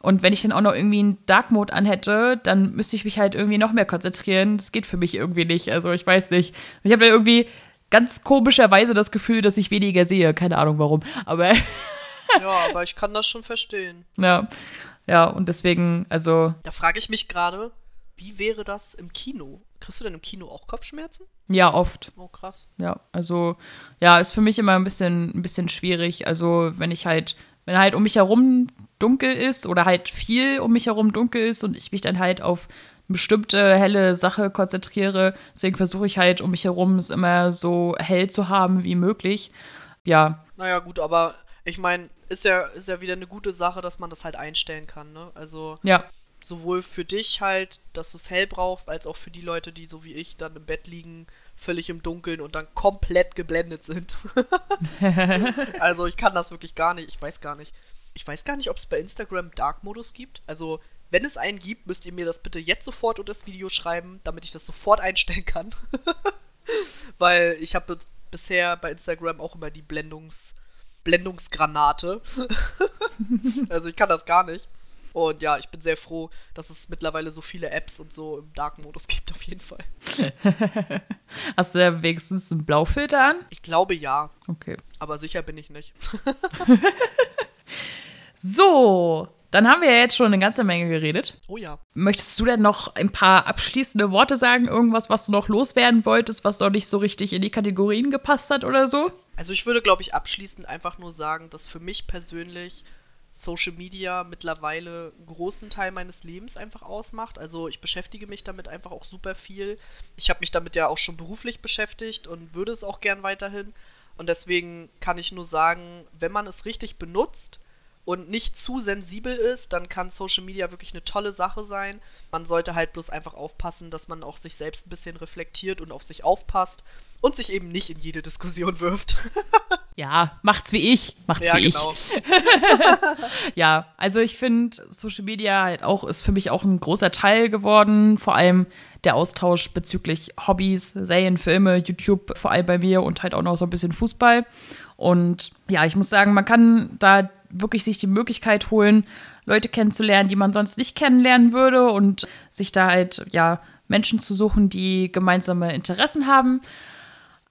Und wenn ich dann auch noch irgendwie einen Dark Mode anhätte, dann müsste ich mich halt irgendwie noch mehr konzentrieren. Das geht für mich irgendwie nicht. Also ich weiß nicht. Ich habe dann irgendwie ganz komischerweise das Gefühl, dass ich weniger sehe. Keine Ahnung warum. Aber Ja, aber ich kann das schon verstehen. ja. Ja, und deswegen, also, Da frage ich mich gerade, wie wäre das im Kino? Kriegst du denn im Kino auch Kopfschmerzen? ja, oft. Oh, krass. Ja, also, ja, ist für mich immer ein bisschen, ein bisschen schwierig. Also, wenn ich halt, wenn halt um mich herum dunkel ist oder halt viel um mich herum dunkel ist und ich mich dann halt auf eine bestimmte helle Sache konzentriere, deswegen versuche ich halt um mich herum es immer so hell zu haben wie möglich. Ja, Naja, gut, aber ich meine, ist ja, ist ja wieder eine gute Sache, dass man das halt einstellen kann, ne? Also ja, sowohl für dich halt, dass du es hell brauchst, als auch für die Leute, die so wie ich dann im Bett liegen, völlig im Dunkeln und dann komplett geblendet sind. also ich kann das wirklich gar nicht, ich weiß gar nicht. Ich weiß gar nicht, ob es bei Instagram Dark-Modus gibt. Also, wenn es einen gibt, müsst ihr mir das bitte jetzt sofort unter das Video schreiben, damit ich das sofort einstellen kann. Weil ich habe bisher bei Instagram auch immer die Blendungs Blendungsgranate. also ich kann das gar nicht. Und ja, ich bin sehr froh, dass es mittlerweile so viele Apps und so im Dark-Modus gibt, auf jeden Fall. hast du ja wenigstens einen Blaufilter an? Ich glaube ja, Okay. aber sicher bin ich nicht. So, dann haben wir ja jetzt schon eine ganze Menge geredet. Oh ja. Möchtest du denn noch ein paar abschließende Worte sagen? Irgendwas, was du noch loswerden wolltest, was noch nicht so richtig in die Kategorien gepasst hat oder so? Also ich würde, glaube ich, abschließend einfach nur sagen, dass für mich persönlich Social Media mittlerweile einen großen Teil meines Lebens einfach ausmacht. Also ich beschäftige mich damit einfach auch super viel. Ich habe mich damit ja auch schon beruflich beschäftigt und würde es auch gern weiterhin. Und deswegen kann ich nur sagen, wenn man es richtig benutzt und nicht zu sensibel ist, dann kann Social Media wirklich eine tolle Sache sein. Man sollte halt bloß einfach aufpassen, dass man auch sich selbst ein bisschen reflektiert und auf sich aufpasst und sich eben nicht in jede Diskussion wirft. ja, macht's wie ich. Macht's ja, wie genau. ich. ja, also ich finde, Social Media halt auch ist für mich auch ein großer Teil geworden. Vor allem der Austausch bezüglich Hobbys, Serien, Filme, YouTube, vor allem bei mir und halt auch noch so ein bisschen Fußball. Und ja, ich muss sagen, man kann da wirklich sich die Möglichkeit holen, Leute kennenzulernen, die man sonst nicht kennenlernen würde und sich da halt, ja, Menschen zu suchen, die gemeinsame Interessen haben.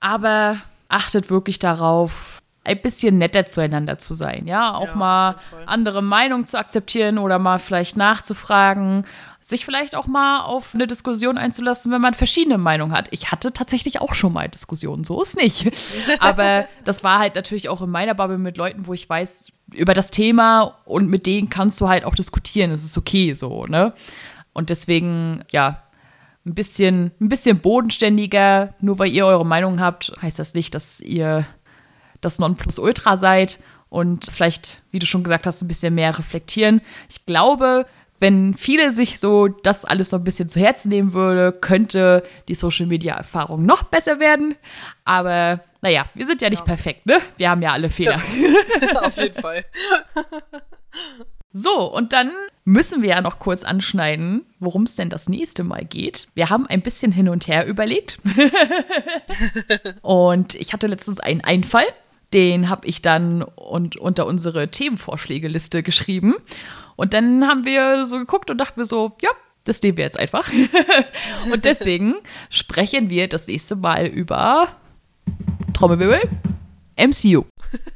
Aber achtet wirklich darauf, ein bisschen netter zueinander zu sein, ja, auch ja, mal andere Meinungen zu akzeptieren oder mal vielleicht nachzufragen, sich vielleicht auch mal auf eine Diskussion einzulassen, wenn man verschiedene Meinungen hat. Ich hatte tatsächlich auch schon mal Diskussionen, so ist nicht. Aber das war halt natürlich auch in meiner Bubble mit Leuten, wo ich weiß über das Thema und mit denen kannst du halt auch diskutieren. Es ist okay so, ne? Und deswegen, ja, ein bisschen, ein bisschen bodenständiger. Nur weil ihr eure Meinung habt, heißt das nicht, dass ihr das Nonplusultra seid und vielleicht, wie du schon gesagt hast, ein bisschen mehr reflektieren. Ich glaube, wenn viele sich so das alles so ein bisschen zu Herzen nehmen würde, könnte die Social Media Erfahrung noch besser werden. Aber naja, wir sind ja nicht ja. perfekt, ne? Wir haben ja alle Fehler. Ja, auf jeden Fall. So, und dann müssen wir ja noch kurz anschneiden, worum es denn das nächste Mal geht. Wir haben ein bisschen hin und her überlegt. und ich hatte letztens einen Einfall. Den habe ich dann und unter unsere Themenvorschlägeliste geschrieben. Und dann haben wir so geguckt und dachten wir so, ja, das nehmen wir jetzt einfach. und deswegen sprechen wir das nächste Mal über Trommelwirbel, MCU.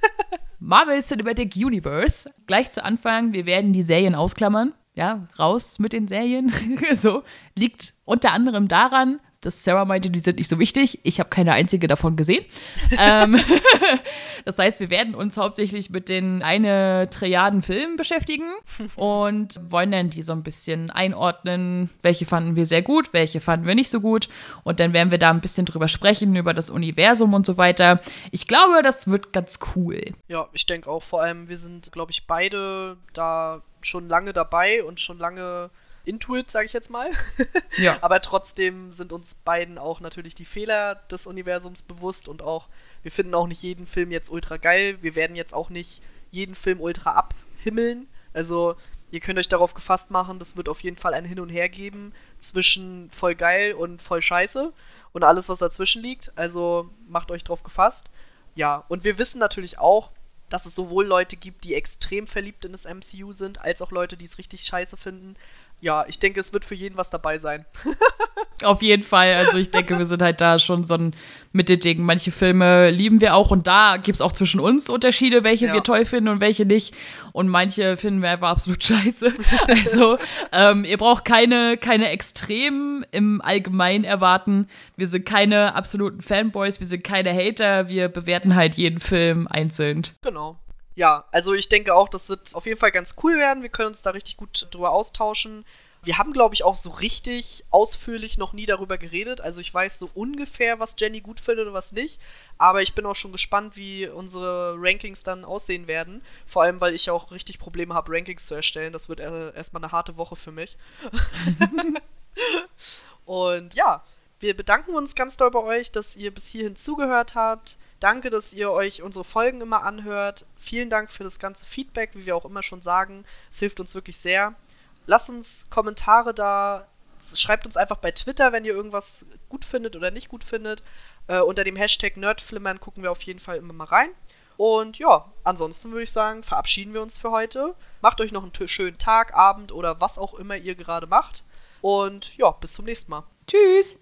Marvel Cinematic Universe. Gleich zu Anfang, wir werden die Serien ausklammern. Ja, raus mit den Serien. so. Liegt unter anderem daran, dass Sarah meinte, die sind nicht so wichtig. Ich habe keine einzige davon gesehen. ähm, das heißt, wir werden uns hauptsächlich mit den eine Triaden Filmen beschäftigen und wollen dann die so ein bisschen einordnen. Welche fanden wir sehr gut, welche fanden wir nicht so gut. Und dann werden wir da ein bisschen drüber sprechen, über das Universum und so weiter. Ich glaube, das wird ganz cool. Ja, ich denke auch. Vor allem, wir sind, glaube ich, beide da schon lange dabei und schon lange Intuit, sage ich jetzt mal. Ja. Aber trotzdem sind uns beiden auch natürlich die Fehler des Universums bewusst und auch, wir finden auch nicht jeden Film jetzt ultra geil. Wir werden jetzt auch nicht jeden Film ultra abhimmeln. Also, ihr könnt euch darauf gefasst machen, das wird auf jeden Fall ein Hin und Her geben zwischen voll geil und voll scheiße und alles, was dazwischen liegt. Also, macht euch darauf gefasst. Ja, und wir wissen natürlich auch, dass es sowohl Leute gibt, die extrem verliebt in das MCU sind, als auch Leute, die es richtig scheiße finden ja, ich denke, es wird für jeden was dabei sein. Auf jeden Fall. Also ich denke, wir sind halt da schon so ein Mittelding. Manche Filme lieben wir auch und da gibt es auch zwischen uns Unterschiede, welche ja. wir toll finden und welche nicht. Und manche finden wir einfach absolut scheiße. Also ähm, ihr braucht keine, keine Extremen im Allgemeinen erwarten. Wir sind keine absoluten Fanboys, wir sind keine Hater. Wir bewerten halt jeden Film einzeln. Genau ja, also ich denke auch, das wird auf jeden Fall ganz cool werden. Wir können uns da richtig gut drüber austauschen. Wir haben, glaube ich, auch so richtig ausführlich noch nie darüber geredet. Also ich weiß so ungefähr, was Jenny gut findet und was nicht. Aber ich bin auch schon gespannt, wie unsere Rankings dann aussehen werden. Vor allem, weil ich auch richtig Probleme habe, Rankings zu erstellen. Das wird erstmal eine harte Woche für mich. und ja, wir bedanken uns ganz doll bei euch, dass ihr bis hierhin zugehört habt. Danke, dass ihr euch unsere Folgen immer anhört. Vielen Dank für das ganze Feedback, wie wir auch immer schon sagen. Es hilft uns wirklich sehr. Lasst uns Kommentare da. Schreibt uns einfach bei Twitter, wenn ihr irgendwas gut findet oder nicht gut findet. Äh, unter dem Hashtag Nerdflimmern gucken wir auf jeden Fall immer mal rein. Und ja, ansonsten würde ich sagen, verabschieden wir uns für heute. Macht euch noch einen schönen Tag, Abend oder was auch immer ihr gerade macht. Und ja, bis zum nächsten Mal. Tschüss.